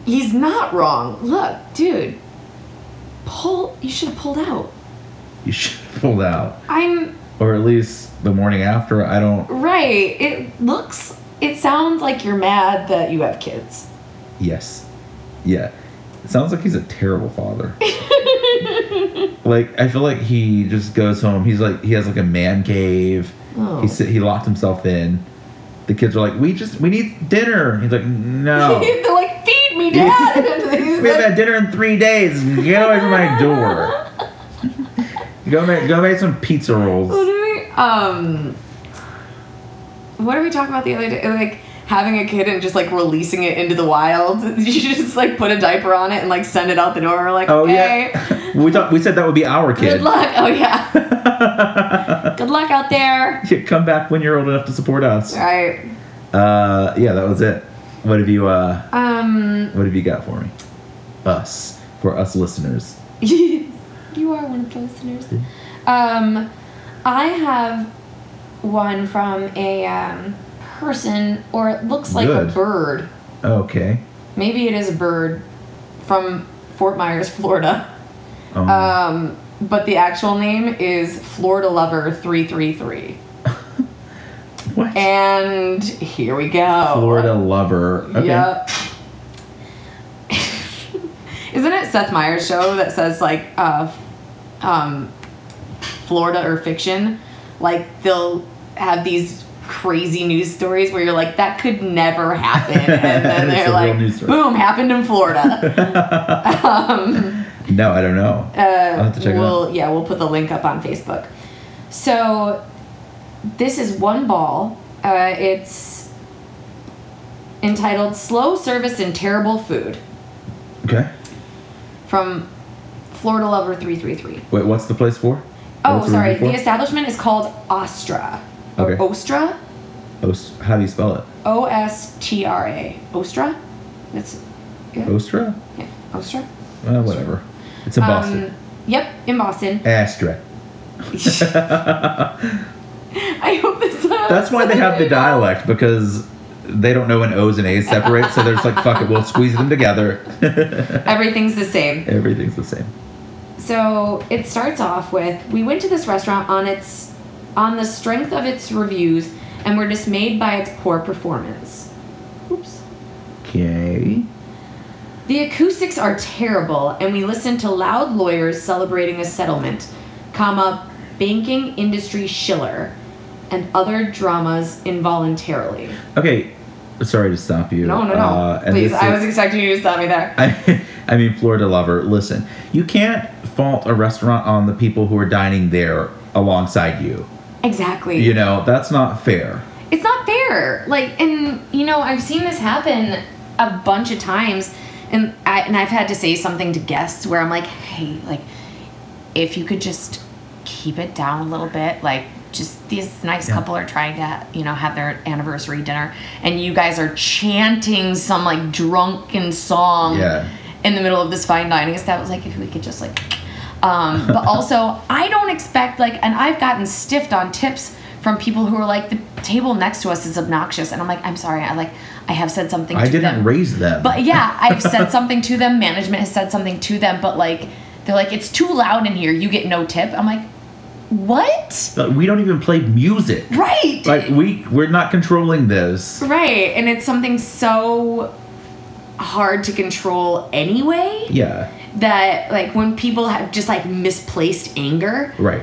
He's not wrong. Look, dude. Pull. You should have pulled out. You should have pulled out, I'm or at least the morning after. I don't. right. It looks. It sounds like you're mad that you have kids. Yes. Yeah. It sounds like he's a terrible father. like I feel like he just goes home. He's like he has like a man cave. Oh. He sit, he locked himself in. The kids are like, we just we need dinner. He's like, no. They're like, me. We haven't had dinner in three days. Get away from my door. Go make go make some pizza rolls. What we? Um. What did we talk about the other day? Like having a kid and just like releasing it into the wild. You just like put a diaper on it and like send it out the door. We're like, Oh okay. yeah. We thought we said that would be our kid. Good luck. Oh yeah. Good luck out there. Come back when you're old enough to support us. All right. Uh, yeah, that was it. What have you uh Um. What have you got for me? Us for us listeners. you are one of the listeners. Um, I have one from a um, person or it looks like Good. a bird. Okay. Maybe it is a bird from Fort Myers, Florida. Um, Um, but the actual name is Florida Lover 333. What? And here we go. Florida lover. Okay. Yep. Isn't it Seth Meyers' show that says like uh, um, Florida or fiction? Like they'll have these crazy news stories where you're like, that could never happen, and then they're like, boom, happened in Florida. um, No, I don't know. uh, I'll have to check it we'll, Yeah, we'll put the link up on Facebook. So this is one ball. Uh, it's entitled "Slow Service and Terrible Food" Okay. from Florida Lover three three three. Wait, what's the place for? Oh, What's the sorry. review The for? establishment is called Ostra. Or Okay. Ostra. Os- how do you spell it? O S T R A. Ostra. That's yeah. Ostra? yeah. Ostra. Whatever. It's in Boston. Um, yep, in Boston. Astra. I hope this. That's why they have the dialect because they don't know when O's and A's separate, so they're just like, fuck it, we'll squeeze them together. Everything's the same. Everything's the same. So it starts off with we went to this restaurant on its on the strength of its reviews and were dismayed by its poor performance. Oops. Okay. The acoustics are terrible and we listened to loud lawyers celebrating a settlement, comma, banking industry shiller, and other dramas involuntarily. Okay. Sorry to stop you. No, no, no. Uh, and Please, I is- was expecting you to stop me there. I, I mean, Florida lover, listen, you can't fault a restaurant on the people who are dining there alongside you. Exactly. You know, that's not fair. it's not fair like and you know i've seen this happen a bunch of times and I, and i've had to say something to guests where i'm like hey like if you could just keep it down a little bit like just this nice Yeah. couple are trying to you know have their anniversary dinner and you guys are chanting some like drunken song Yeah. in the middle of this fine dining was like, if we could just like, um, but also I don't expect like, and I've gotten stiffed on tips from people who are like, the table next to us is obnoxious, and I'm like, I'm sorry, I like, I have said something. To them. I didn't them. raise them. But yeah, I've said something to them. Management has said something to them, but like, they're like, it's too loud in here. You get no tip. I'm like, what? Like, we don't even play music. Right. Like we we're not controlling this. right, and it's something so hard to control anyway. Yeah. that like when people have just like misplaced anger Right.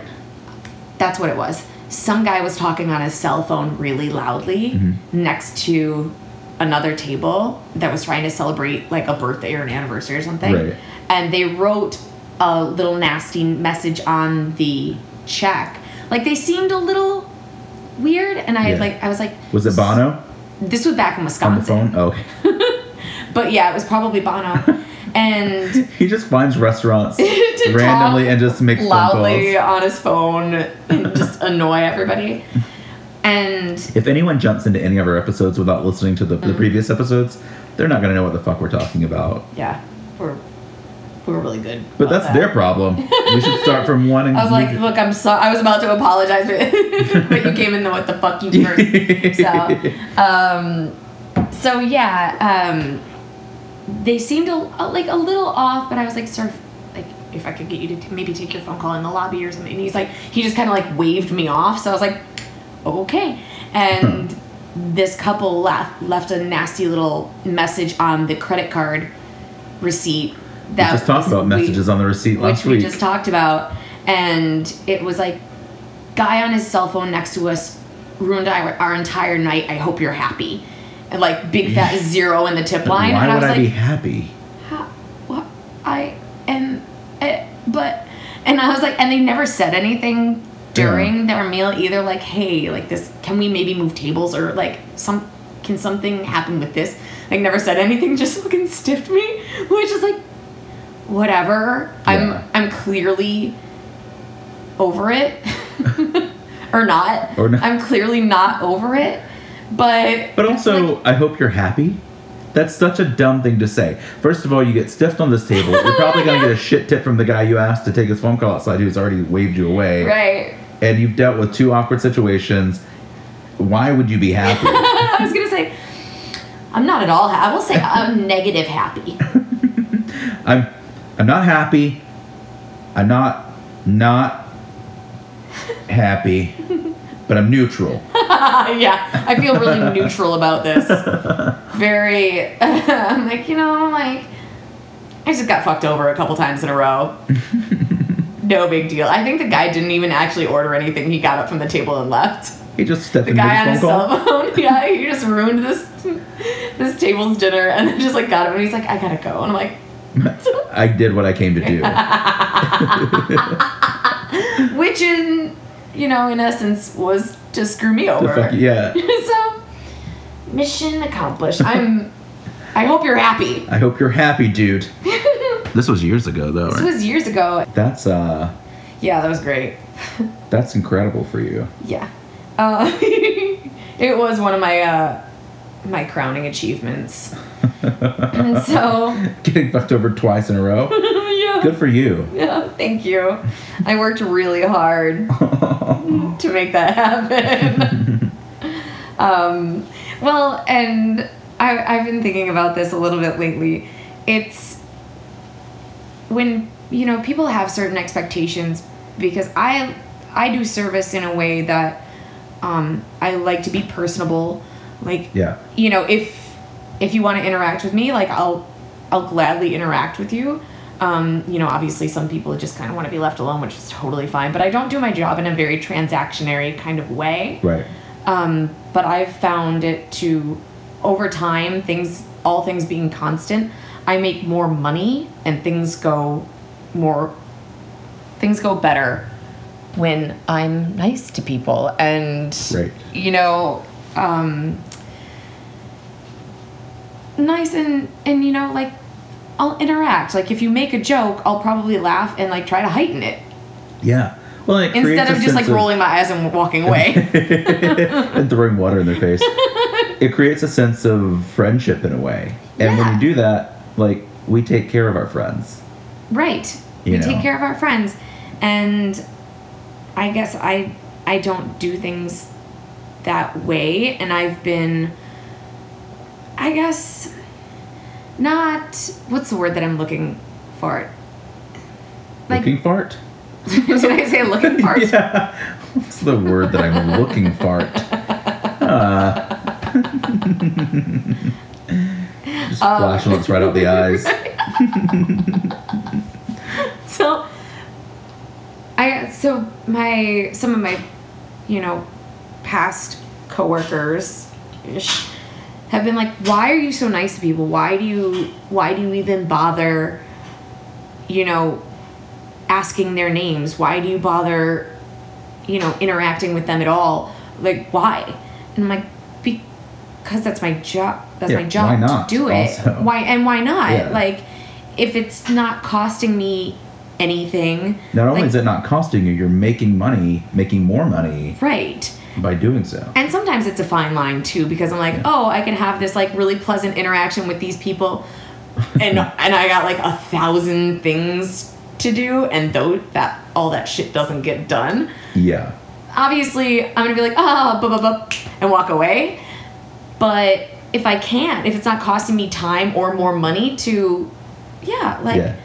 that's what it was some guy was talking on his cell phone really loudly Mm-hmm. next to another table that was trying to celebrate like a birthday or an anniversary or something Right. and they wrote a little nasty message on the check like they seemed a little weird and i Yeah. like i was like Was it Bono this was back in Wisconsin. on the phone? Oh, okay. but yeah it was probably bono and He just finds restaurants randomly and just makes loudly phone calls. on his phone and just annoy everybody. And If anyone jumps into any of our episodes without listening to the, Mm-hmm. the previous episodes, they're not going to know what the fuck we're talking about. yeah, we're we're really good. But that's that. their problem. we should start from one and I was like, look, I'm sorry. I was about to apologize, but, but you came in the what the fuck you first. so, um, so yeah, um, they seemed a, like a little off, but I was like, of like, if I could get you to maybe take your phone call in the lobby or something. And he's like, he just kind of like waved me off. So I was like, okay. And this couple left left a nasty little message on the credit card receipt. We just talked was- about we- messages on the receipt which last we just talked about, and it was like, guy on his cell phone next to us ruined our, our entire night. I hope you're happy, and like big fat zero in the tip line. Why and I would was I, like, be happy? "How- what? I am, eh, but, and I was like, and they never said anything during their meal either. Like, hey, like this, can we maybe move tables or like some, can something happen with this? Like, never said anything. Just fucking stiffed me, which is like, whatever. Yeah. I'm, I'm clearly over it, or not. Or not. I'm clearly not over it, but. But also, like- I hope you're happy. That's such a dumb thing to say. First of all, you get stiffed on this table. You're probably going to get a shit tip from the guy you asked to take his phone call outside who's already waved you away. right. And you've dealt with two awkward situations. Why would you be happy? I was gonna say I'm not at all. Ha- I will say I'm negative happy. I'm I'm not happy. I'm not not happy, but I'm neutral. yeah, I feel really neutral about this. Very. I'm like you know like I just got fucked over a couple times in a row. no big deal. I think the guy didn't even actually order anything. He got up from the table and left. He just stepped in The guy on his his call. cell phone. yeah, he just ruined this this table's dinner and then just like got up and he's like, I gotta go. And I'm like, I did what I came to do. which in you know, in essence was to screw me over. Fuck, yeah. so mission accomplished. I'm I hope you're happy. I hope you're happy, dude. This was years ago, though. This Right? was years ago. That's uh, Yeah, that was great. that's incredible for you. Yeah. Uh, it was one of my uh, my crowning achievements. And so Getting fucked over twice in a row. yeah. Good for you. Yeah, thank you. I worked really hard to make that happen. um, well, and I, I've been thinking about this a little bit lately. It's when you know people have certain expectations because I I do service in a way that um, I like to be personable. Like yeah. you know if if you want to interact with me like i'll i'll gladly interact with you um, you know obviously some people just kind of want to be left alone which is totally fine but i don't do my job in a very transactionary kind of way Right. um, but i've found it to over time things all things being constant i make more money and things go more things go better when i'm nice to people and Right. you know um nice and and you know like i'll interact like if you make a joke i'll probably laugh and like try to heighten it Yeah. Well, it instead of just like sense rolling my eyes and walking away and throwing water in their face. it creates a sense of friendship in a way. And when you do that, like we take care of our friends. right You we know. take care of our friends and i guess i i don't do things that way and i've been i guess not what's the word that i'm looking for like looking fart. did i say looking for yeah. What's the word that I'm looking fart? Uh, just Um. flashing looks right out the eyes. so I so my some of my you know past coworkers ish have been like why are you so nice to people? Why do you why do you even bother you know asking their names? Why do you bother you know interacting with them at all? Like why? And i'm like because that's my job that's Yeah, my job why not, to do it. also? why and why not? Yeah. like if it's not costing me anything Not only like- is it not costing you, you're making money, making more money. Right by doing so. and sometimes it's a fine line too because i'm like Yeah. oh i can have this like really pleasant interaction with these people and and i got like a thousand things to do and though that all that shit doesn't get done Yeah. obviously i'm gonna be like ah blah, blah, blah, and walk away but if i can't if it's not costing me time or more money to yeah like yeah.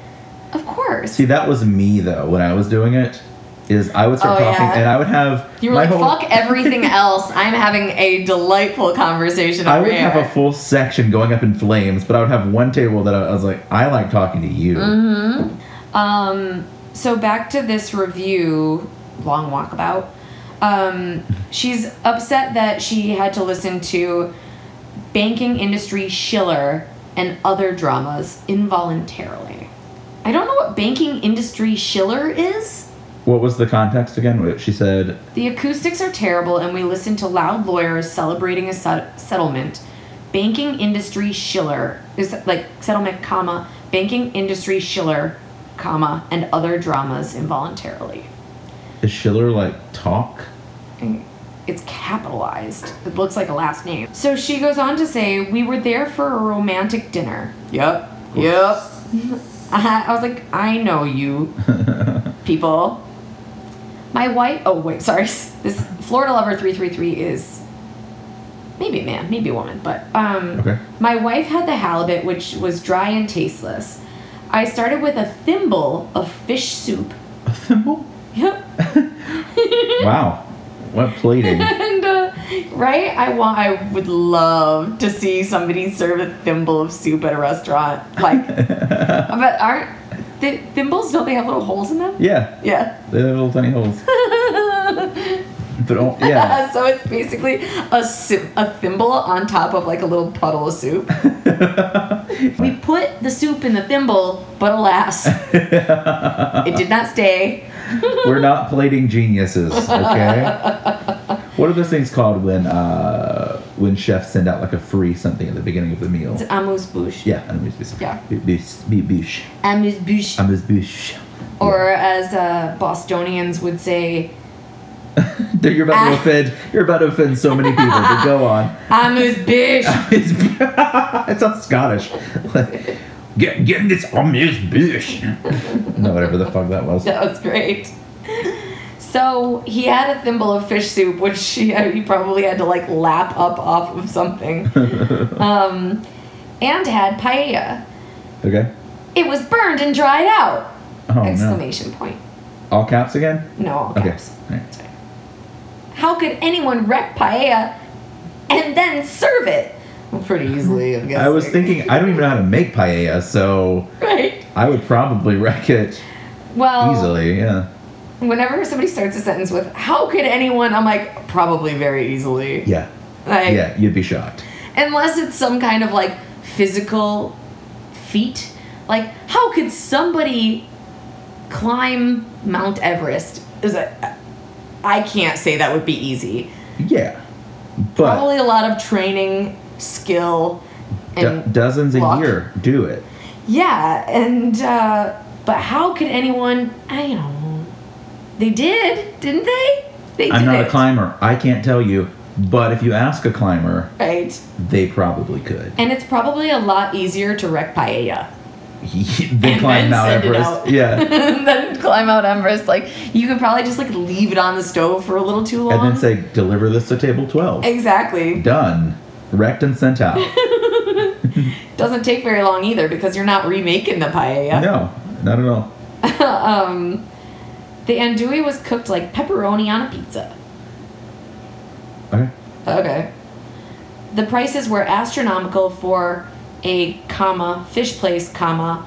of course See, that was me though when I was doing it. Is I would start Oh, talking yeah. and I would have you were my like whole, fuck everything else i'm having a delightful conversation I would have a full section going up in flames, but I would have one table that I, I was like, I like talking to you. Mm-hmm. Um, so back to this review, long walkabout. Um, she's upset that she had to listen to banking industry Schiller and other dramas involuntarily. I don't know what banking industry Schiller is. What was the context again? She said, The acoustics are terrible, and we listen to loud lawyers celebrating a set- settlement. Banking industry Schiller is like settlement, comma banking industry Schiller, comma and other dramas involuntarily. "Is Schiller like talk?" It's capitalized. It looks like a last name. So she goes on to say, "We were there for a romantic dinner." Yep. Yep. I was like, "I know you people." My wife. Oh wait, sorry. This Florida Lover three three three is maybe a man, maybe a woman, but um, Okay. my wife had the halibut, which was dry and tasteless. I started with a thimble of fish soup. A thimble? Yep. Wow. What plating? and uh, right, I want. I would love to see somebody serve a thimble of soup at a restaurant. Like, but aren't th- thimbles? Don't they have little holes in them? yeah, Yeah. they have little tiny holes. But oh, yeah. so it's basically a soup, a thimble on top of like a little puddle of soup. We put the soup in the thimble, but alas, it did not stay. We're not plating geniuses, okay? What are those things called when uh, when chefs send out like a free something at the beginning of the meal? It's amuse bouche. Yeah, amuse bouche. Yeah. Bouche. Bouche. Amuse bouche. Amuse bouche. Or as uh, Bostonians would say, You're about to offend. You're about to offend so many people. But go on. amuse bouche. It's, it sounds Scottish. Get get this amuse bouche. no, whatever the fuck that was. That was great. So he had a thimble of fish soup, which he, he probably had to like lap up off of something, um, and had paella. Okay. It was burned and dried out! Oh no. Exclamation point. All caps again. No, all caps. Okay. All right. How could anyone wreck paella and then serve it? Well, pretty easily, I'm guessing. I was thinking I don't even know how to make paella, so Right. I would probably wreck it Well, easily. Yeah. Whenever somebody starts a sentence with "How could anyone?" I'm like, probably very easily. Yeah. Like, Yeah. You'd be shocked. unless it's some kind of like physical feat. Like, how could somebody climb Mount Everest? Is it? I can't say that would be easy. Yeah. But Probably a lot of training, skill, do- dozens luck. a year do it. yeah, and uh, but how could anyone? I don't know. They did, didn't they? They I'm did not a climber. I can't tell you. But if you ask a climber, right? they probably could. And it's probably a lot easier to wreck paella. they climb Mount Everest. out. Yeah. then climb out Everest. Like you could probably just like leave it on the stove for a little too long. And then say, deliver this to table 12. exactly. Done. Wrecked and sent out. Doesn't take very long either because you're not remaking the paella. No, not at all. um, the andouille was cooked like pepperoni on a pizza. Okay. Okay. The prices were astronomical for a comma fish place comma,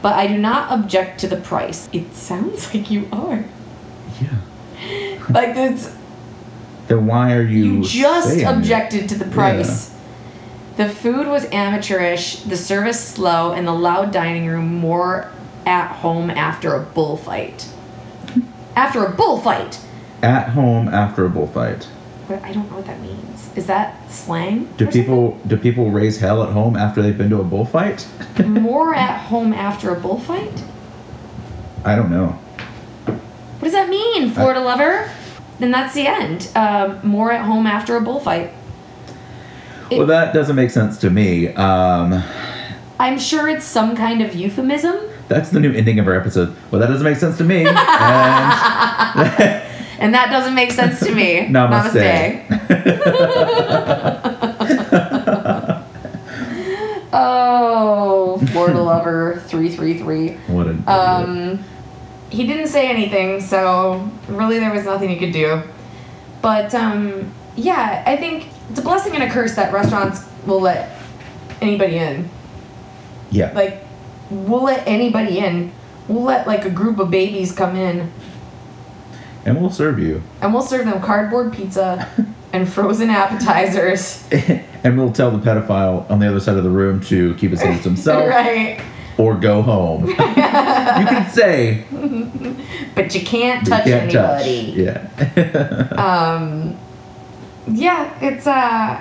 but I do not object to the price. It sounds like you are. Yeah. Like it's Then why are you? You just saying it? objected to the price. The food was amateurish, the service slow, and the loud dining room more at home after a bullfight. After a bullfight! At home after a bullfight. But I don't know what that means. Is that slang? Do people do people raise hell at home after they've been to a bullfight? more at home after a bullfight? I don't know. What does that mean, Florida lover? Then that's the end. Um, more at home after a bullfight. It- well, that doesn't make sense to me. Um, I'm sure it's some kind of euphemism. That's the new ending of our episode. Well, that doesn't make sense to me. And And that doesn't make sense to me. namaste. Oh, Florida lover three three three. what a Um, he didn't say anything, so really there was nothing he could do. But um, yeah, I think it's a blessing and a curse that restaurants will let anybody in. yeah. Like, we'll let anybody in. We'll let like a group of babies come in, and we'll serve you. and we'll serve them cardboard pizza and frozen appetizers. and we'll tell the pedophile on the other side of the room to keep his hands to himself right. or go home. you can say, But you can't touch you can't anybody. touch. Yeah. um yeah it's uh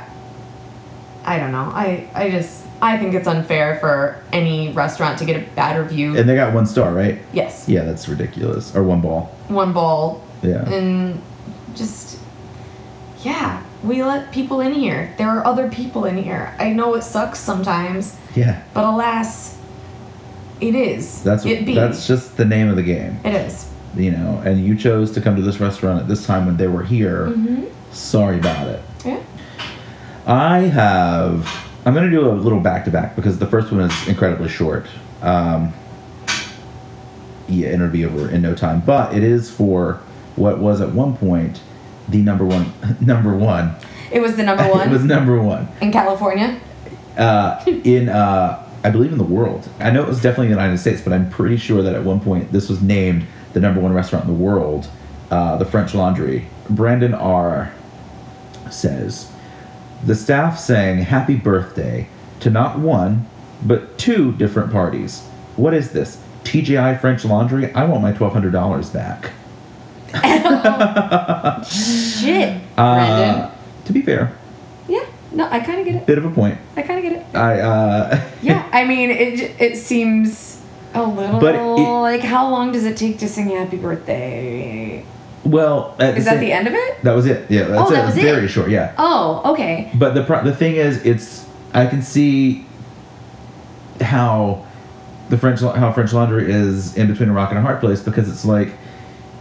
i don't know i i just i think it's unfair for any restaurant to get a bad review and they got one star, right? yes Yeah, that's ridiculous. Or one ball. one ball Yeah. and just yeah we let people in here there are other people in here i know it sucks sometimes Yeah. but alas it is That's it be that's just the name of the game. it is You know, and you chose to come to this restaurant at this time when they were here. mm-hmm. Sorry about it. yeah I have. I'm going to do a little back to back because the first one is incredibly short. Um, yeah, and it'll be over in no time. But it is for what was at one point the number one. Number one. It was the number one it was number one in California. uh, in uh, I believe in the world. I know it was definitely the United States, but I'm pretty sure that at one point this was named the number one restaurant in the world, uh, the French Laundry. Brandon R. says, the staff sang "Happy Birthday" to not one, but two different parties. What is this? TGI French Laundry? I want my twelve hundred dollars back. Shit, Uh, Brandon. to be fair, yeah, no, I kind of get it. bit of a point. I kind of get it. I uh, Yeah, I mean, it it seems a little But it- like how long does it take to sing Happy Birthday? Well, Is that same- the end of it? That was it. Yeah, that's Oh, it. that was it? Very short. Yeah. Oh, okay. But the pro- the thing is, it's I can see how the French how French Laundry is in between a rock and a hard place because it's like,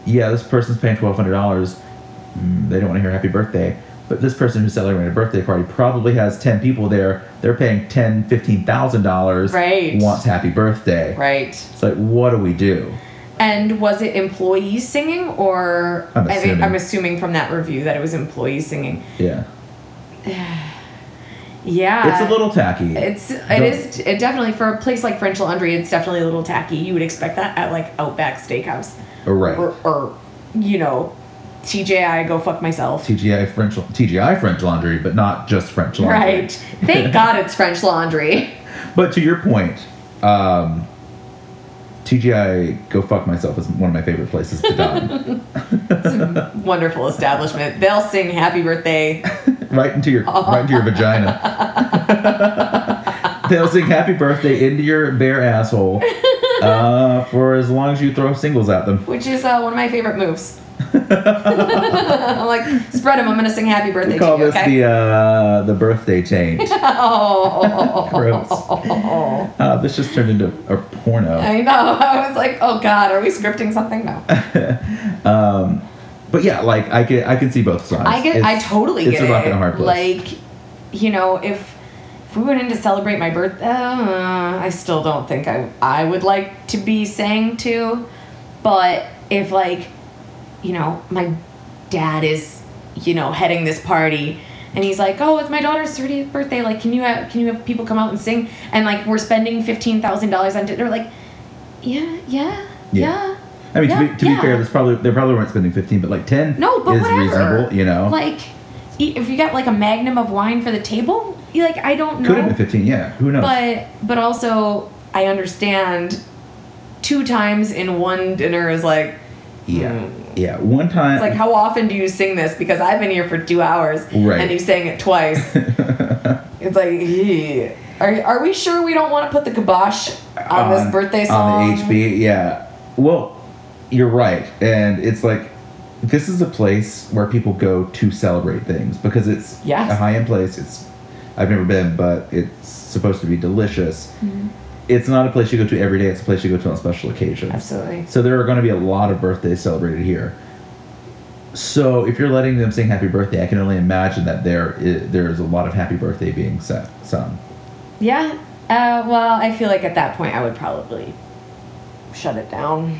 yeah, this person's paying twelve hundred dollars. Mm, they don't want to hear Happy Birthday. But this person who's celebrating a birthday party probably has ten people there. They're paying ten, fifteen thousand dollars. Right. Wants Happy Birthday. Right. It's like, what do we do? And was it employees singing, or I'm I assuming. I'm assuming from that review that it was employees singing. Yeah. Yeah, It's a little tacky. It's it Don't- is it definitely for a place like French Laundry. It's definitely a little tacky. You would expect that at like Outback Steakhouse Oh, right. or or you know TGI go fuck myself. TGI French TGI French Laundry, but not just French Laundry. Right. Thank God it's French Laundry. But to your point, um, TGI Go Fuck Myself is one of my favorite places to die. It's a wonderful establishment. They'll sing Happy Birthday. right into your right into your vagina. They'll sing Happy Birthday into your bare asshole uh, for as long as you throw singles at them. which is uh, one of my favorite moves. I'm like, spread them. I'm gonna sing Happy Birthday We call to you. this Okay. the uh, the birthday taint. oh, Gross. Uh, this just turned into a porno. I know. I was like, oh God, are we scripting something? No. um, but yeah, like I can I can see both sides. I get. I It's- totally it's get a rock it. and a hard place. Like, you know, if if we went in to celebrate my birthday, uh, I still don't think I I would like to be sang to. But if like, you know, my dad is, you know, heading this party. And he's like, "Oh, it's my daughter's 30th birthday. Like, can you have can you have people come out and sing? And like, we're spending fifteen thousand dollars on dinner. Like, yeah, yeah, Yeah. yeah. I mean, to, be, to be yeah. fair, there's probably they probably weren't spending 15, but like 10 No, but is whatever. reasonable. You know, Like, if you got like a magnum of wine for the table, you like I don't know. could have been 15. Yeah, who knows? But but also I understand two times in one dinner is like yeah, mm. yeah. One time, it's like how often do you sing this? Because I've been here for two hours Right. and you sang it twice. it's like are, are we sure we don't want to put the kibosh on, this birthday song? on the HB. Yeah. Well, you're right, and it's like this is a place where people go to celebrate things because it's Yes. a high end place. It's I've never been, but it's supposed to be delicious. Mm-hmm. It's not a place you go to every day. It's a place you go to on special occasions. Absolutely. So there are going to be a lot of birthdays celebrated here. So if you're letting them sing happy birthday, I can only imagine that there is, there is a lot of happy birthday being set, sung. Yeah. Uh, well, I feel like at that point I would probably shut it down.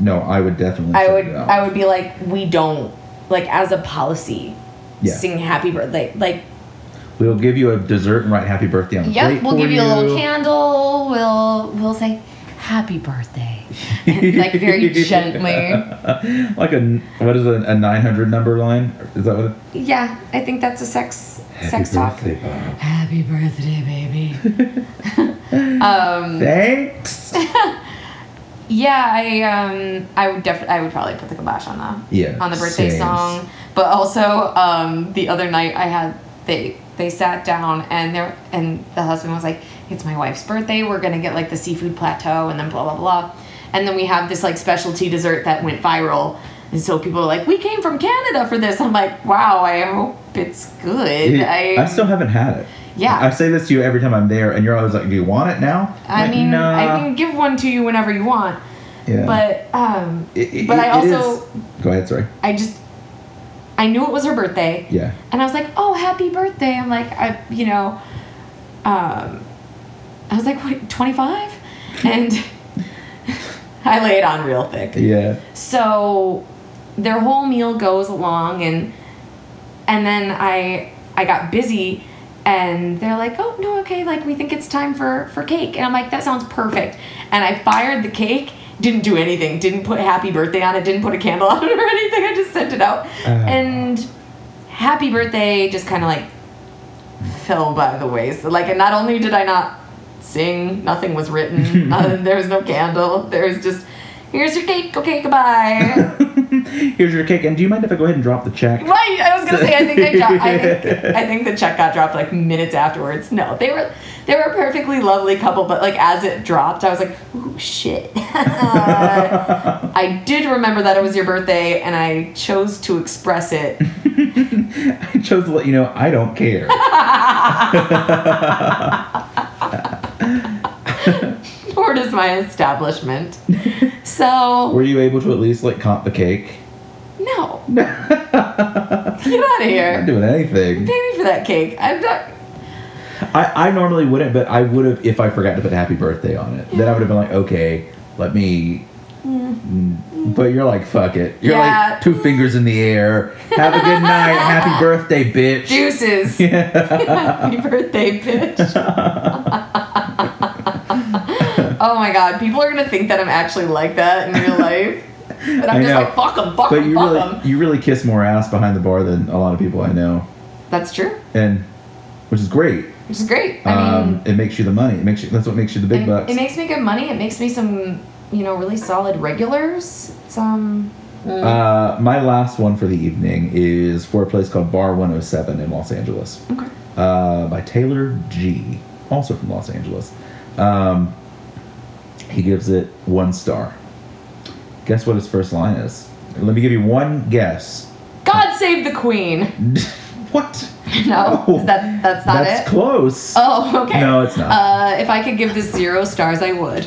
No, I would definitely. I shut would. I would be like, we don't like as a policy Yeah. sing happy birthday. Like, We'll give you a dessert and write happy birthday on the plate yep, we'll give you a little candle. We'll we'll say happy birthday, like very gently. like a what is a, a 900 number line? Is that what? It, Yeah, I think that's a sex happy sex talk. Bob. Happy birthday, baby. um, Thanks. yeah, I um, I would definitely, I would probably put the kibosh on the Yeah. on the birthday sames. song. But also, um, the other night I had they they sat down and there and the husband was like, "It's my wife's birthday. We're gonna get like the seafood plateau and then blah blah blah." And then we have this like specialty dessert that went viral. And so people are like, "We came from Canada for this." I'm like, "Wow, I hope it's good." I, I, still haven't had it. Yeah. I say this to you every time I'm there, and you're always like, "Do you want it now?" I Like, mean, nah. I can give one to you whenever you want. Yeah. But um, It- it- but I it is- also Go ahead. Sorry. I just I knew it was her birthday. Yeah. And I was like, "Oh, happy birthday!" I'm like, I, you know, um, I was like, "What, 25?" And I lay it on real thick. Yeah. So their whole meal goes along, and and then I I got busy, and they're like, "Oh no, okay, like we think it's time for for cake," and I'm like, "That sounds perfect," and I fired the cake. Didn't do anything. Didn't put happy birthday on it. Didn't put a candle on it or anything. I just sent it out. Uh. and happy birthday just kind of like fell by the way. So like, and not only did I not sing, nothing was written. uh, there was no candle. There was just, here's your cake. Okay, goodbye. Here's your cake, and do you mind if I go ahead and drop the check? right. I was gonna say. I think I dropped. I think I think the check got dropped like minutes afterwards. No, they were they were a perfectly lovely couple, but like as it dropped, I was like, ooh shit. I did remember that it was your birthday, and I chose to express it. I chose to let you know I don't care. Nor does my establishment. So Were you able to at least like comp the cake? no, get out of here! Not here. doing anything. Pay me for that cake. I'm not. I, I normally wouldn't, but I would have if I forgot to put a happy birthday on it. Then I would have been like, okay, let me. Mm. But you're like, fuck it. You're Yeah. like two fingers in the air. Have a good night. Happy birthday, bitch. Juices. Yeah. Happy birthday, bitch. oh my god, people are gonna think that I'm actually like that in real life. But I'm I just know. like, fuck them, fuck But you really, them. you really kiss more ass behind the bar than a lot of people I know, That's true, and which is great. Which is great. I mean, Um, it makes you the money. It makes you. That's what makes you the big it, bucks. it makes me good money. It makes me some, you know, really solid regulars. Some. Uh, my last one for the evening is for a place called Bar 107 in Los Angeles okay. uh, by Taylor G, also from Los Angeles. Um, he gives it one star. Guess what his first line is? Let me give you one guess. God save the queen. what? No, is that that's not That's it. That's close. Oh, okay. No, it's not. Uh, if I could give this zero stars, I would.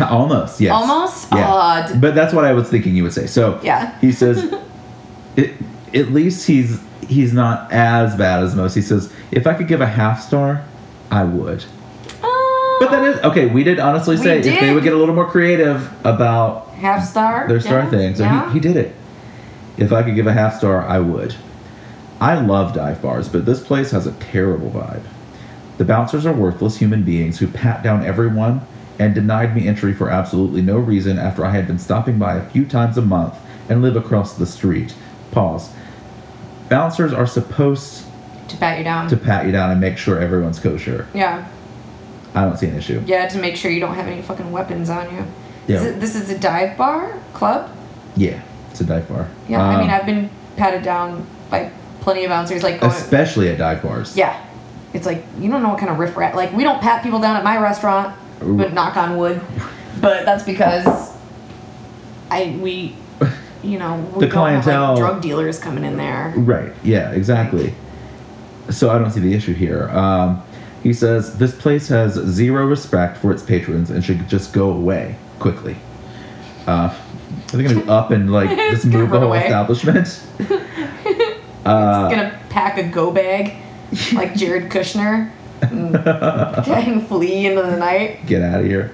Almost, yes. Almost? Yeah. But that's what I was thinking you would say. So Yeah. he says, it, at least he's he's not as bad as most. He says, if I could give a half star, I would. Oh, But that is okay. We did honestly We say if they would get a little more creative about half star. their star yeah, thing. So yeah. he, he did it. If I could give a half star, I would. I love dive bars, but this place has a terrible vibe. The bouncers are worthless human beings who pat down everyone and denied me entry for absolutely no reason after I had been stopping by a few times a month and live across the street. Pause. Bouncers are supposed to pat you down. to pat you down and make sure everyone's kosher. yeah, I don't see an issue. yeah, to make sure you don't have any fucking weapons on you. Yeah. Is it, this is a dive bar club. Yeah, it's a dive bar. Yeah, I mean Um, I've been patted down by plenty of bouncers. Like going, especially at dive bars. yeah, it's like you don't know what kind of riff rat. Like we don't pat people down at my restaurant, but knock on wood. But that's because I we, you know, we The don't have clientele- like drug dealers coming in there. Right. Yeah. Exactly. So I don't see the issue here. Um, he says this place has zero respect for its patrons and should just go away quickly. Uh, are they going to up and like just move the whole away. establishment? uh, gonna pack a go bag like Jared Kushner and, and flee into the night. get out of here.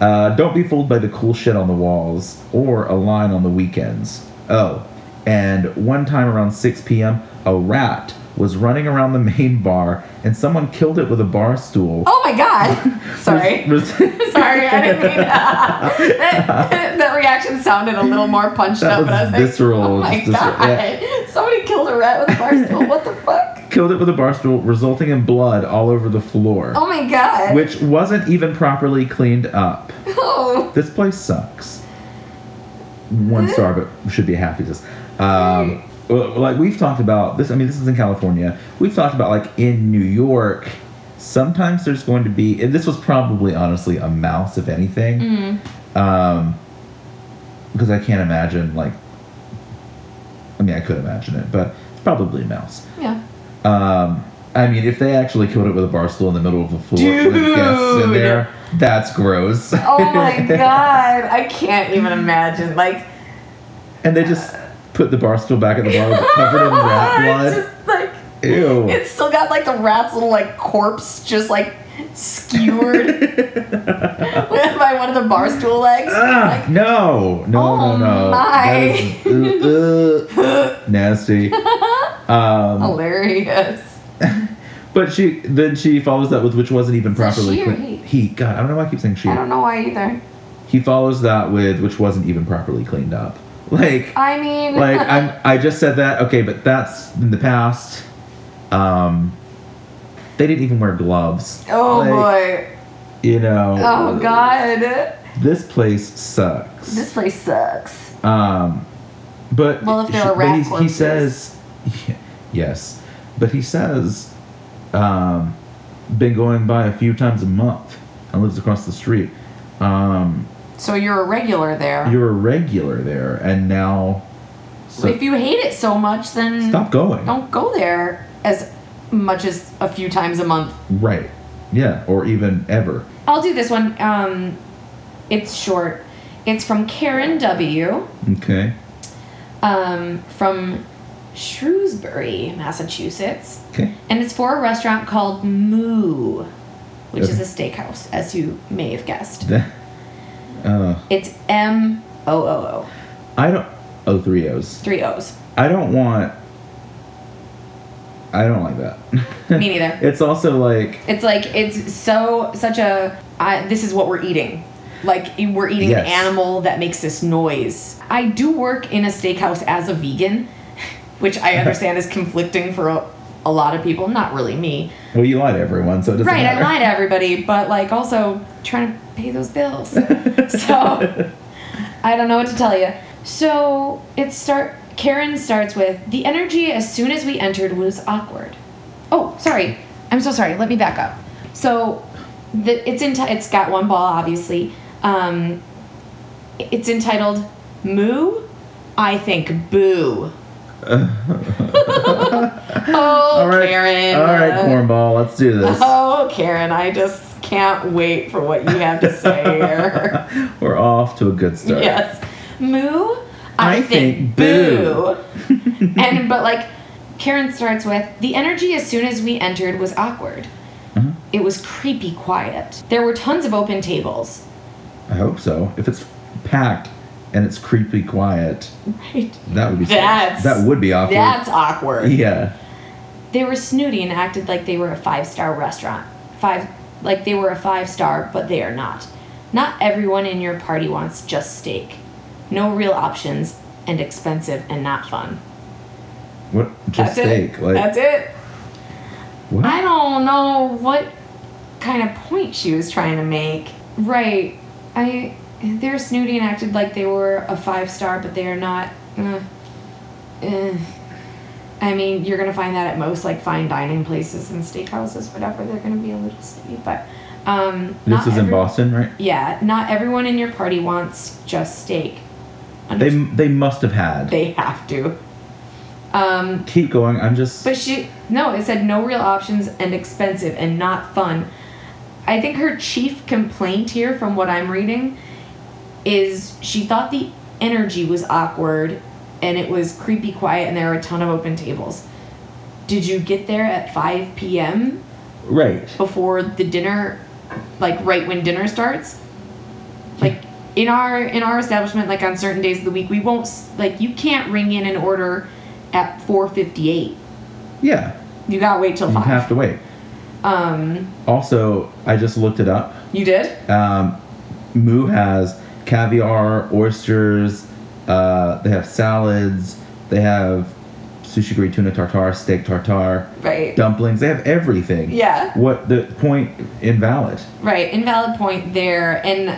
Uh, don't be fooled by the cool shit on the walls or a line on the weekends. Oh, and one time around 6 p.m., a rat was running around the main bar and someone killed it with a bar stool. Oh my god! Sorry. Was- Sorry, I didn't mean that. that. that reaction sounded a little more punched That up, but I was was like, visceral, oh my visceral, god! yeah. Somebody killed a rat with a bar stool. What the fuck? killed it with a bar stool, resulting in blood all over the floor, Oh my god! which wasn't even properly cleaned up. Oh. This place sucks. One star, but should be a half. He. Um, like we've talked about this. I mean, this is in California. We've talked about like in New York. Sometimes there's going to be, and this was probably honestly a mouse, if anything, Mm. um, because I can't imagine like. I mean, I could imagine it, but it's probably a mouse. Yeah. Um, I mean, if they actually killed it with a bar stool in the middle of the floor with guests in there, that's gross. Oh my god! I can't even imagine. Like, and they just put the bar stool back at the bar, covered in rat blood. Just like Ew. it's still got like the rat's little like corpse just like skewered by one of the bar stool legs. Ah, Like, no, no, Oh no, no. my. Is, uh, uh, nasty. Um, hilarious. but she then she follows that with which wasn't even properly she clean. he? He, God, I don't know why I keep saying she. I don't know why either. He follows that with which wasn't even properly cleaned up. Like, I mean, like I'm, I just said that. Okay, but that's in the past. Um, they didn't even wear gloves. oh Like, boy, You know. oh god, This place sucks. this place sucks. Um, but Well, if there are rat he corpses. says, yes, but he says, um, been going by a few times a month and lives across the street. Um, So you're a regular there. you're a regular there, and now, so if you hate it so much, then stop going. don't go there as much as a few times a month. Right? Yeah, or even ever. I'll do this one. Um, it's short. It's from Karen W. Okay. Um, from Shrewsbury, Massachusetts, Okay. and it's for a restaurant called Moo, which is a steakhouse, as you may have guessed. That, uh, It's M O O O, I don't. Oh, three O's. three O's. I don't want. I don't like that. Me neither. It's also like It's like it's so such a. I, this is what we're eating. Like we're eating Yes. an animal that makes this noise. I do work in a steakhouse as a vegan, which I understand is conflicting for a, a lot of people. Not really me. Well, you lie to everyone, so it doesn't Right, I matter. lie to everybody, but like also trying to pay those bills. so I don't know what to tell you. So it start. Karen starts with the energy as soon as we entered was awkward. Oh, sorry. I'm so sorry. Let me back up. So the it's in it's got one ball obviously. Um, it's entitled Moo. I think boo. oh, All right, Karen. all right, cornball. Let's do this. Oh, Karen, I just can't wait for what you have to say here. We're off to a good start. yes. Moo, I, I think, think boo. and, but like, Karen starts with the energy as soon as we entered was awkward. Uh-huh. It was creepy quiet. There were tons of open tables. I hope so. If it's packed and it's creepy quiet, Right. that would be That's- that would be awkward. That's awkward. yeah. They were snooty and acted like they were a five star restaurant. Five, like they were a five star, but they are not. Not everyone in your party wants just steak. No real options and expensive and not fun. What? Just That's steak? it. Like That's it. what? I don't know what kind of point she was trying to make. Right. I they're snooty and acted like they were a five star, but they are not. Uh, eh. I mean, you're gonna find that at most like fine dining places and steakhouses, whatever. They're gonna be a little snooty, but um. this is in Boston, right? Yeah, not everyone in your party wants just steak. They they must have had. they have to. Um, Keep going. I'm just. But she no, it said no real options and expensive and not fun. I think her chief complaint here from what I'm reading is she thought the energy was awkward and it was creepy quiet and there were a ton of open tables. Did you get there at 5 p.m. right. before the dinner like right when dinner starts? Like in our in our establishment like on certain days of the week we won't like you can't ring in an order at 4:58. Yeah. You got to wait till five. You 5. have to wait. Um, Also, I just looked it up. you did? Um, Moo has caviar, oysters. Uh, they have salads. They have sushi grade tuna tartare, steak tartare, Right. dumplings. They have everything. Yeah. What the point? Invalid. Right. Invalid point there. And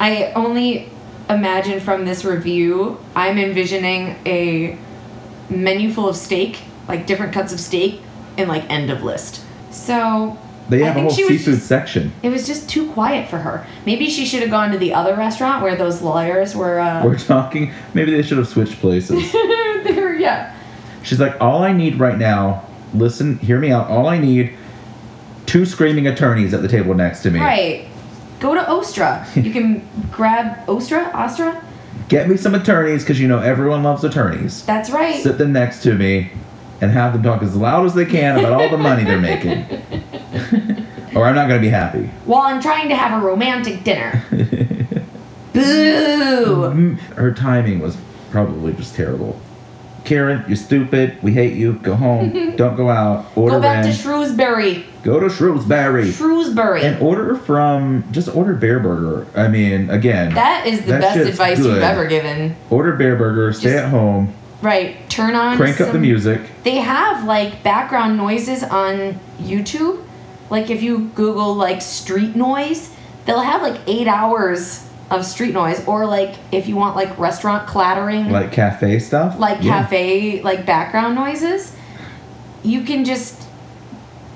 I only imagine from this review, I'm envisioning a menu full of steak, like different cuts of steak, and like end of list. So They I have a think whole she was seafood just- section. it was just too quiet for her. Maybe she should have gone to the other restaurant where those lawyers were. Uh, We're talking. Maybe they should have switched places. were, yeah. She's like, all I need right now. Listen, hear me out. All I need. Two screaming attorneys at the table next to me. Right. Go to Ostra. You can grab Ostra, Ostra, Get me some attorneys because you know everyone loves attorneys. That's right. Sit them next to me and have them talk as loud as they can about all the money they're making. or I'm not going to be happy. While I'm trying to have a romantic dinner. Boo! Mm, Her timing was probably just terrible. Karen, you're stupid. We hate you. Go home. Don't go out. Order Go back in. to Shrewsbury. go to Shrewsbury. Shrewsbury. and order from just order Bareburger. I mean, again, that is the best advice you've ever given. order Bareburger. Stay at home. Right. Turn on. Crank up the music. They have like background noises on YouTube. Like if you Google like street noise, they'll have like eight hours of street noise. Or like if you want like restaurant clattering, like, Like cafe stuff. Yeah. cafe like background noises, you can just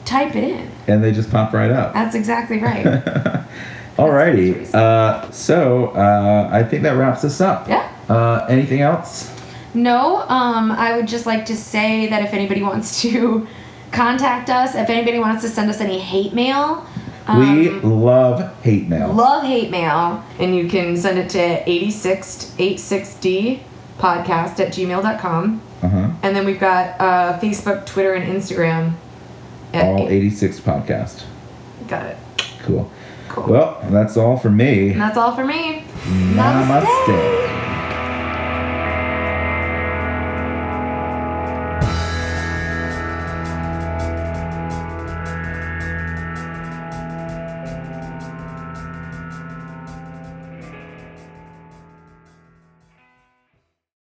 type it in. and they just pop right up. That's exactly right. Alrighty. Uh, so uh, I think that wraps us up. yeah. Uh, anything else? No, um, I would just like to say that if anybody wants to contact us, if anybody wants to send us any hate mail, um, we love hate mail. love hate mail, and you can send it to 8686D podcast at gmail.com. uh huh. And then we've got uh, Facebook, Twitter, and Instagram. at All 86 podcast. Got it. Cool. Cool. Well, that's all for me. and that's all for me. Namaste.